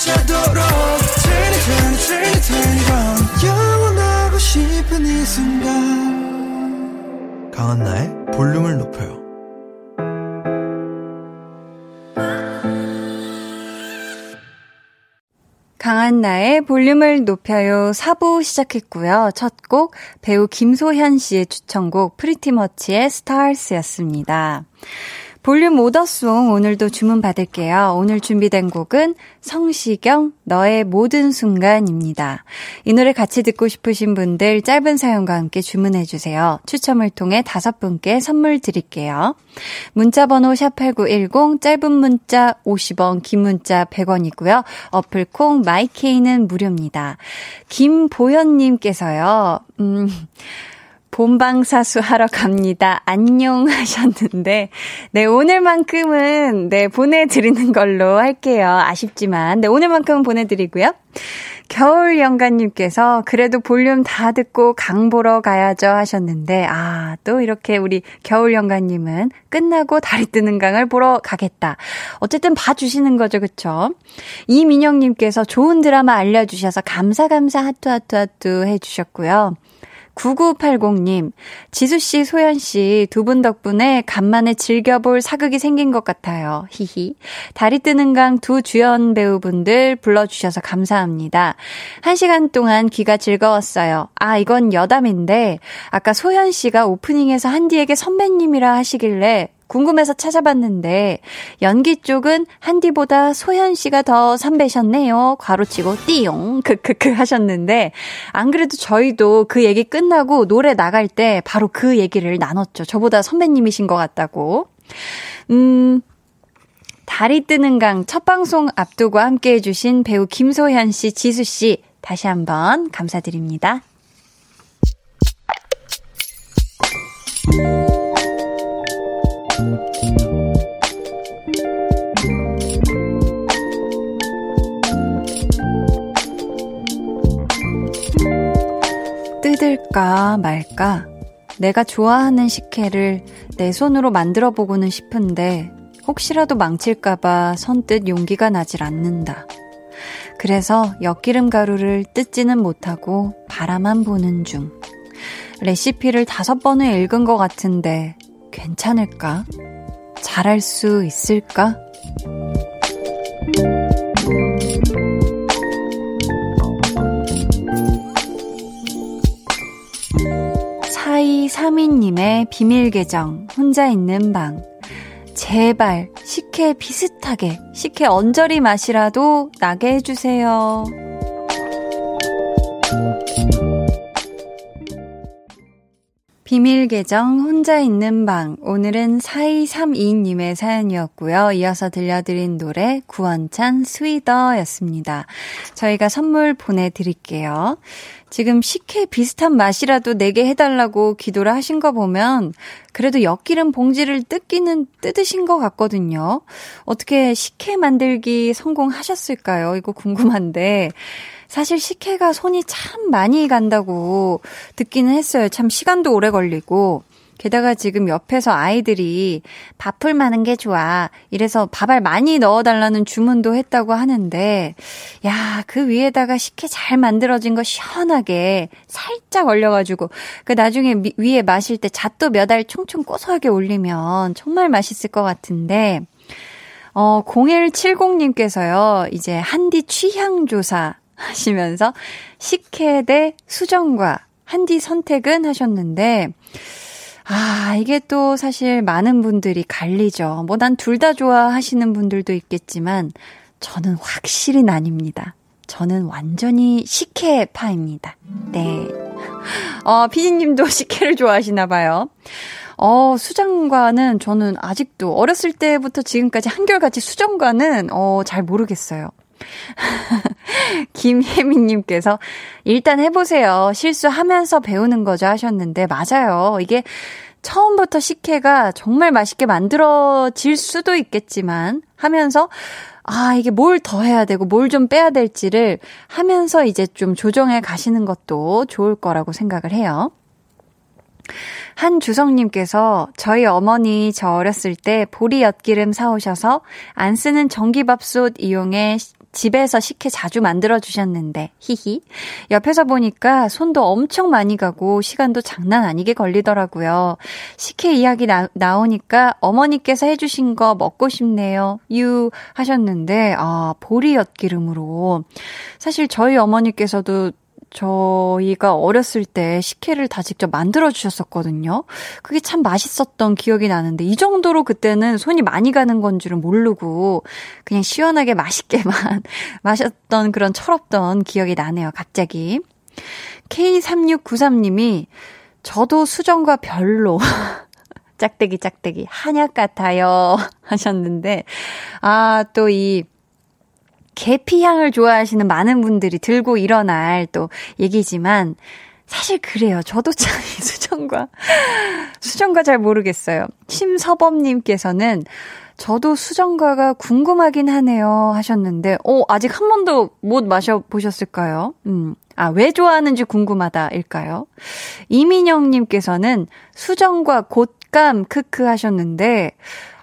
벅차도록 Turn it turn it turn it turn it on 영원하고 싶은 이 순간 강한나의 볼륨을 높여요. 강한 나의 볼륨을 높여요 4부 시작했고요. 첫 곡 배우 김소현 씨의 추천곡 프리티머치의 스타일스였습니다. 볼륨 오더송 오늘도 주문 받을게요. 오늘 준비된 곡은 성시경 너의 모든 순간입니다. 이 노래 같이 듣고 싶으신 분들 짧은 사연과 함께 주문해 주세요. 추첨을 통해 다섯 분께 선물 드릴게요. 문자 번호 샵8910 짧은 문자 50원, 긴 문자 100원이고요. 어플 콩 마이케이는 무료입니다. 김보현 님께서요. 음 본방사수 하러 갑니다. 안녕 하셨는데, 네, 오늘만큼은, 네, 보내드리는 걸로 할게요. 아쉽지만, 네, 오늘만큼은 보내드리고요. 겨울 영가님께서 그래도 볼륨 다 듣고 강 보러 가야죠 하셨는데, 아, 또 이렇게 우리 겨울 영가님은 끝나고 다리 뜨는 강을 보러 가겠다. 어쨌든 봐주시는 거죠, 그쵸? 이민영님께서 좋은 드라마 알려주셔서 감사, 감사, 하투, 하투, 하투 해주셨고요. 9980님, 지수씨, 소연씨, 두 분 덕분에 간만에 즐겨볼 사극이 생긴 것 같아요. 히히. 다리 뜨는 강 두 주연 배우분들 불러주셔서 감사합니다. 한 시간 동안 귀가 즐거웠어요. 아, 이건 여담인데, 아까 소연씨가 오프닝에서 한디에게 선배님이라 하시길래, 궁금해서 찾아봤는데 연기 쪽은 한디보다 소현 씨가 더 선배셨네요. 괄호치고 띠용 크크크 하셨는데 안 그래도 저희도 그 얘기 끝나고 노래 나갈 때 바로 그 얘기를 나눴죠. 저보다 선배님이신 것 같다고. 음. 달이 뜨는 강 첫 방송 앞두고 함께 해주신 배우 김소현 씨, 지수 씨, 다시 한번 감사드립니다. 뜯을까 말까 내가 좋아하는 식혜를 내 손으로 만들어 보고는 싶은데 혹시라도 망칠까봐 선뜻 용기가 나질 않는다. 그래서 엿기름 가루를 뜯지는 못하고 바라만 보는 중. 레시피를 다섯 번을 읽은 것 같은데 괜찮을까? 잘할 수 있을까? 4232님의 비밀 계정, 혼자 있는 방. 제발, 식혜 비슷하게, 식혜 언저리 맛이라도 나게 해주세요. 비밀 계정 혼자 있는 방 오늘은 4232님의 사연이었고요. 이어서 들려드린 노래 구원찬 스위더였습니다. 저희가 선물 보내드릴게요. 지금 식혜 비슷한 맛이라도 내게 해달라고 기도를 하신 거 보면 그래도 엿기름 봉지를 뜯기는 뜯으신 것 같거든요. 어떻게 식혜 만들기 성공하셨을까요? 이거 궁금한데 사실 식혜가 손이 참 많이 간다고 듣기는 했어요. 참 시간도 오래 걸리고 게다가 지금 옆에서 아이들이 밥풀 많은 게 좋아. 이래서 밥알 많이 넣어달라는 주문도 했다고 하는데, 야, 그 위에다가 식혜 잘 만들어진 거 시원하게 살짝 얼려가지고, 그 나중에 미, 위에 마실 때 잣도 몇 알 총총 고소하게 올리면 정말 맛있을 것 같은데, 어, 0170님께서요, 이제 한디 취향조사 하시면서 식혜 대 수정과 한디 선택은 하셨는데, 아, 이게 또 사실 많은 분들이 갈리죠. 뭐 난 둘 다 좋아하시는 분들도 있겠지만, 저는 확실히 난입니다. 저는 완전히 식혜파입니다. 네. 어, 피디님도 식혜를 좋아하시나 봐요. 어, 수정과는 저는 아직도 어렸을 때부터 지금까지 한결같이 수정과는 어, 잘 모르겠어요. 김혜민님께서 일단 해보세요. 실수하면서 배우는 거죠 하셨는데 맞아요. 이게 처음부터 식혜가 정말 맛있게 만들어질 수도 있겠지만 하면서 아, 이게 뭘 더 해야 되고 뭘 좀 빼야 될지를 하면서 이제 좀 조정해 가시는 것도 좋을 거라고 생각을 해요. 한주성님께서 저희 어머니 저 어렸을 때 보리 엿기름 사오셔서 안 쓰는 전기밥솥 이용해 집에서 식혜 자주 만들어 주셨는데 히히 옆에서 보니까 손도 엄청 많이 가고 시간도 장난 아니게 걸리더라고요. 식혜 이야기 나, 나오니까 어머니께서 해주신 거 먹고 싶네요. 유 하셨는데 아 보리 엿 기름으로 사실 저희 어머니께서도 저희가 어렸을 때 식혜를 다 직접 만들어 주셨었거든요. 그게 참 맛있었던 기억이 나는데 이 정도로 그때는 손이 많이 가는 건 줄은 모르고 그냥 시원하게 맛있게만 마셨던 그런 철없던 기억이 나네요. 갑자기. K3693님이 저도 수정과 별로 짝대기 짝대기 한약 같아요 하셨는데 아 또 이 계피향을 좋아하시는 많은 분들이 들고 일어날 또 얘기지만 사실 그래요. 저도 참 수정과 수정과 잘 모르겠어요. 심서범 님께서는 저도 수정과가 궁금하긴 하네요 하셨는데, 어, 아직 한 번도 못 마셔 보셨을까요? 음. 아, 왜 좋아하는지 궁금하다일까요? 이민영 님께서는 수정과 곶감 크크 하셨는데,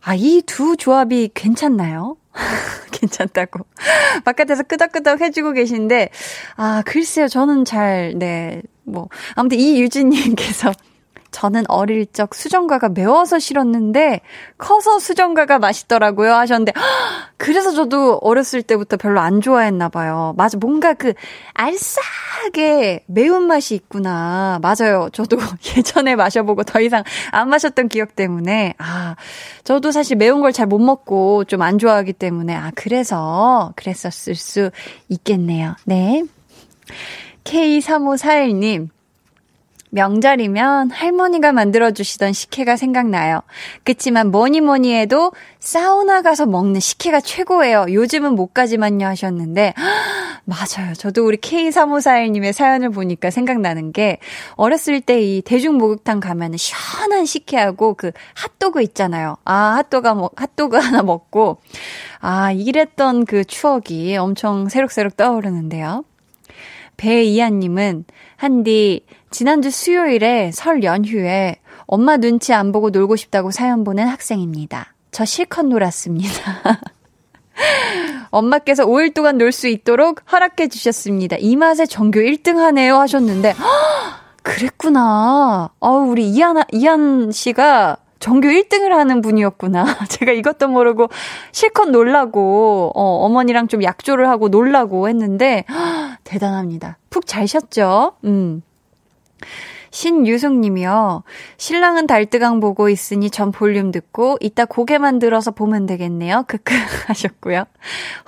아, 이 두 조합이 괜찮나요? 괜찮다고. 바깥에서 끄덕끄덕 해주고 계신데, 아, 글쎄요. 저는 잘, 네, 뭐. 아무튼 이유진님께서 저는 어릴 적 수정과가 매워서 싫었는데 커서 수정과가 맛있더라고요 하셨는데 그래서 저도 어렸을 때부터 별로 안 좋아했나 봐요. 맞아 뭔가 그 알싸하게 매운 맛이 있구나. 맞아요. 저도 예전에 마셔보고 더 이상 안 마셨던 기억 때문에 아 저도 사실 매운 걸 잘 못 먹고 좀 안 좋아하기 때문에 아 그래서 그랬었을 수 있겠네요. 네. K3541님 명절이면 할머니가 만들어주시던 식혜가 생각나요. 그치만 뭐니 뭐니 해도 사우나 가서 먹는 식혜가 최고예요. 요즘은 못 가지만요 하셨는데, 맞아요. 저도 우리 K3541님의 사연을 보니까 생각나는 게, 어렸을 때 이 대중목욕탕 가면은 시원한 식혜하고 그 핫도그 있잖아요. 아, 핫도그, 핫도그 하나 먹고, 아, 이랬던 그 추억이 엄청 새록새록 떠오르는데요. 배이한님은, 한디, 지난주 수요일에 설 연휴에 엄마 눈치 안 보고 놀고 싶다고 사연 보낸 학생입니다. 저 실컷 놀았습니다. 엄마께서 5일 동안 놀 수 있도록 허락해 주셨습니다. 이 맛에 전교 1등 하네요 하셨는데, 허, 그랬구나. 어우, 우리 이한, 이한 씨가 전교 1등을 하는 분이었구나. 제가 이것도 모르고 실컷 놀라고, 어, 어머니랑 좀 약조를 하고 놀라고 했는데, 허, 대단합니다. 푹 잘 쉬었죠? 음. 신유숙 님이요. 신랑은 달뜨강 보고 있으니 전 볼륨 듣고 이따 고개만 들어서 보면 되겠네요. 크크 하셨고요.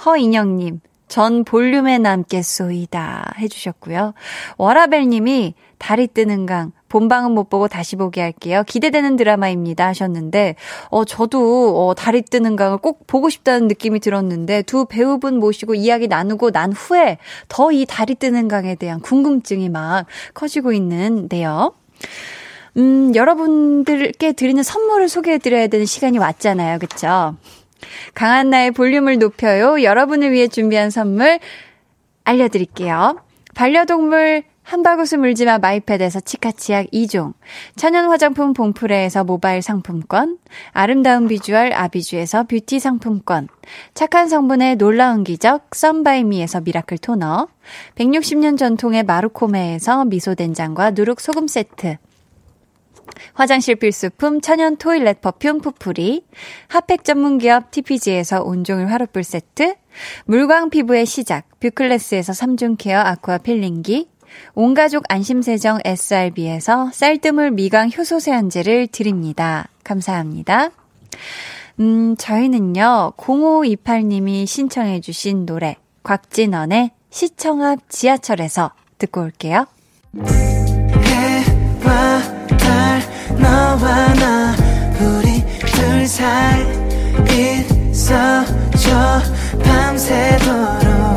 허인영 님. 전 볼륨에 남겠소이다 해주셨고요. 워라벨 님이 달이 뜨는 강 본방은 못 보고 다시 보기 할게요. 기대되는 드라마입니다 하셨는데 어 저도 어 달이 뜨는 강을 꼭 보고 싶다는 느낌이 들었는데 두 배우분 모시고 이야기 나누고 난 후에 더 이 달이 뜨는 강에 대한 궁금증이 막 커지고 있는데요. 음, 여러분들께 드리는 선물을 소개해 드려야 되는 시간이 왔잖아요. 그쵸? 강한 나의 볼륨을 높여요. 여러분을 위해 준비한 선물 알려 드릴게요. 반려동물 한바구스 물지마 마이패드에서 치카치약 2종, 천연 화장품 봉프레에서 모바일 상품권, 아름다운 비주얼 아비주에서 뷰티 상품권, 착한 성분의 놀라운 기적 썬바이미에서 미라클 토너, 160년 전통의 마루코메에서 미소된장과 누룩소금 세트, 화장실 필수품 천연 toilet perfume 푸푸리, 핫팩 전문 기업 TPG에서 온종일 화롯불 세트, 물광 피부의 시작 뷰클래스에서 3중 케어 aqua 필링기, 온가족 안심세정 SRB에서 쌀뜨물 미강 효소 세안제를 드립니다. 감사합니다. 음, 저희는요, 0528님이 신청해주신 노래, 곽진원의 시청 앞 지하철에서 듣고 올게요. 해와 달 너와 나 우리 둘 사이 있어줘 밤새도록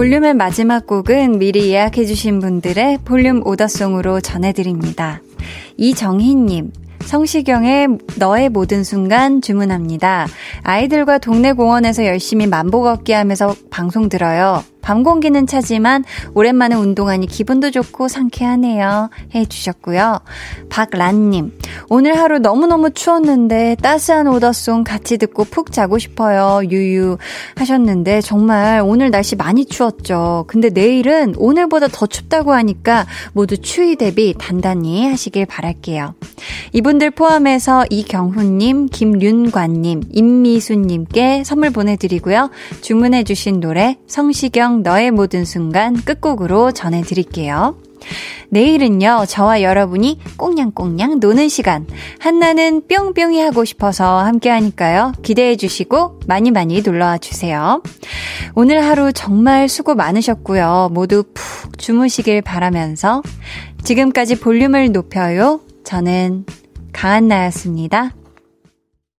볼륨의 마지막 곡은 미리 예약해주신 분들의 볼륨 오더송으로 전해드립니다. 이정희님, 성시경의 너의 모든 순간 주문합니다. 아이들과 동네 공원에서 열심히 만보 걷기 하면서 방송 들어요. 밤 공기는 차지만 오랜만에 운동하니 기분도 좋고 상쾌하네요. 해 주셨고요. 박란님, 오늘 하루 너무너무 추웠는데 따스한 오더송 같이 듣고 푹 자고 싶어요. 유유 하셨는데 정말 오늘 날씨 많이 추웠죠. 근데 내일은 오늘보다 더 춥다고 하니까 모두 추위 대비 단단히 하시길 바랄게요. 이분들 포함해서 이경훈님, 김윤관님, 임미수님께 선물 보내드리고요. 주문해주신 노래 성시경 너의 모든 순간 끝곡으로 전해드릴게요. 내일은요, 저와 여러분이 꽁냥꽁냥 노는 시간. 한나는 뿅뿅이 하고 싶어서 함께 하니까요. 기대해 주시고 많이 많이 놀러 와 주세요. 오늘 하루 정말 수고 많으셨고요. 모두 푹 주무시길 바라면서 지금까지 볼륨을 높여요. 저는 강한나였습니다.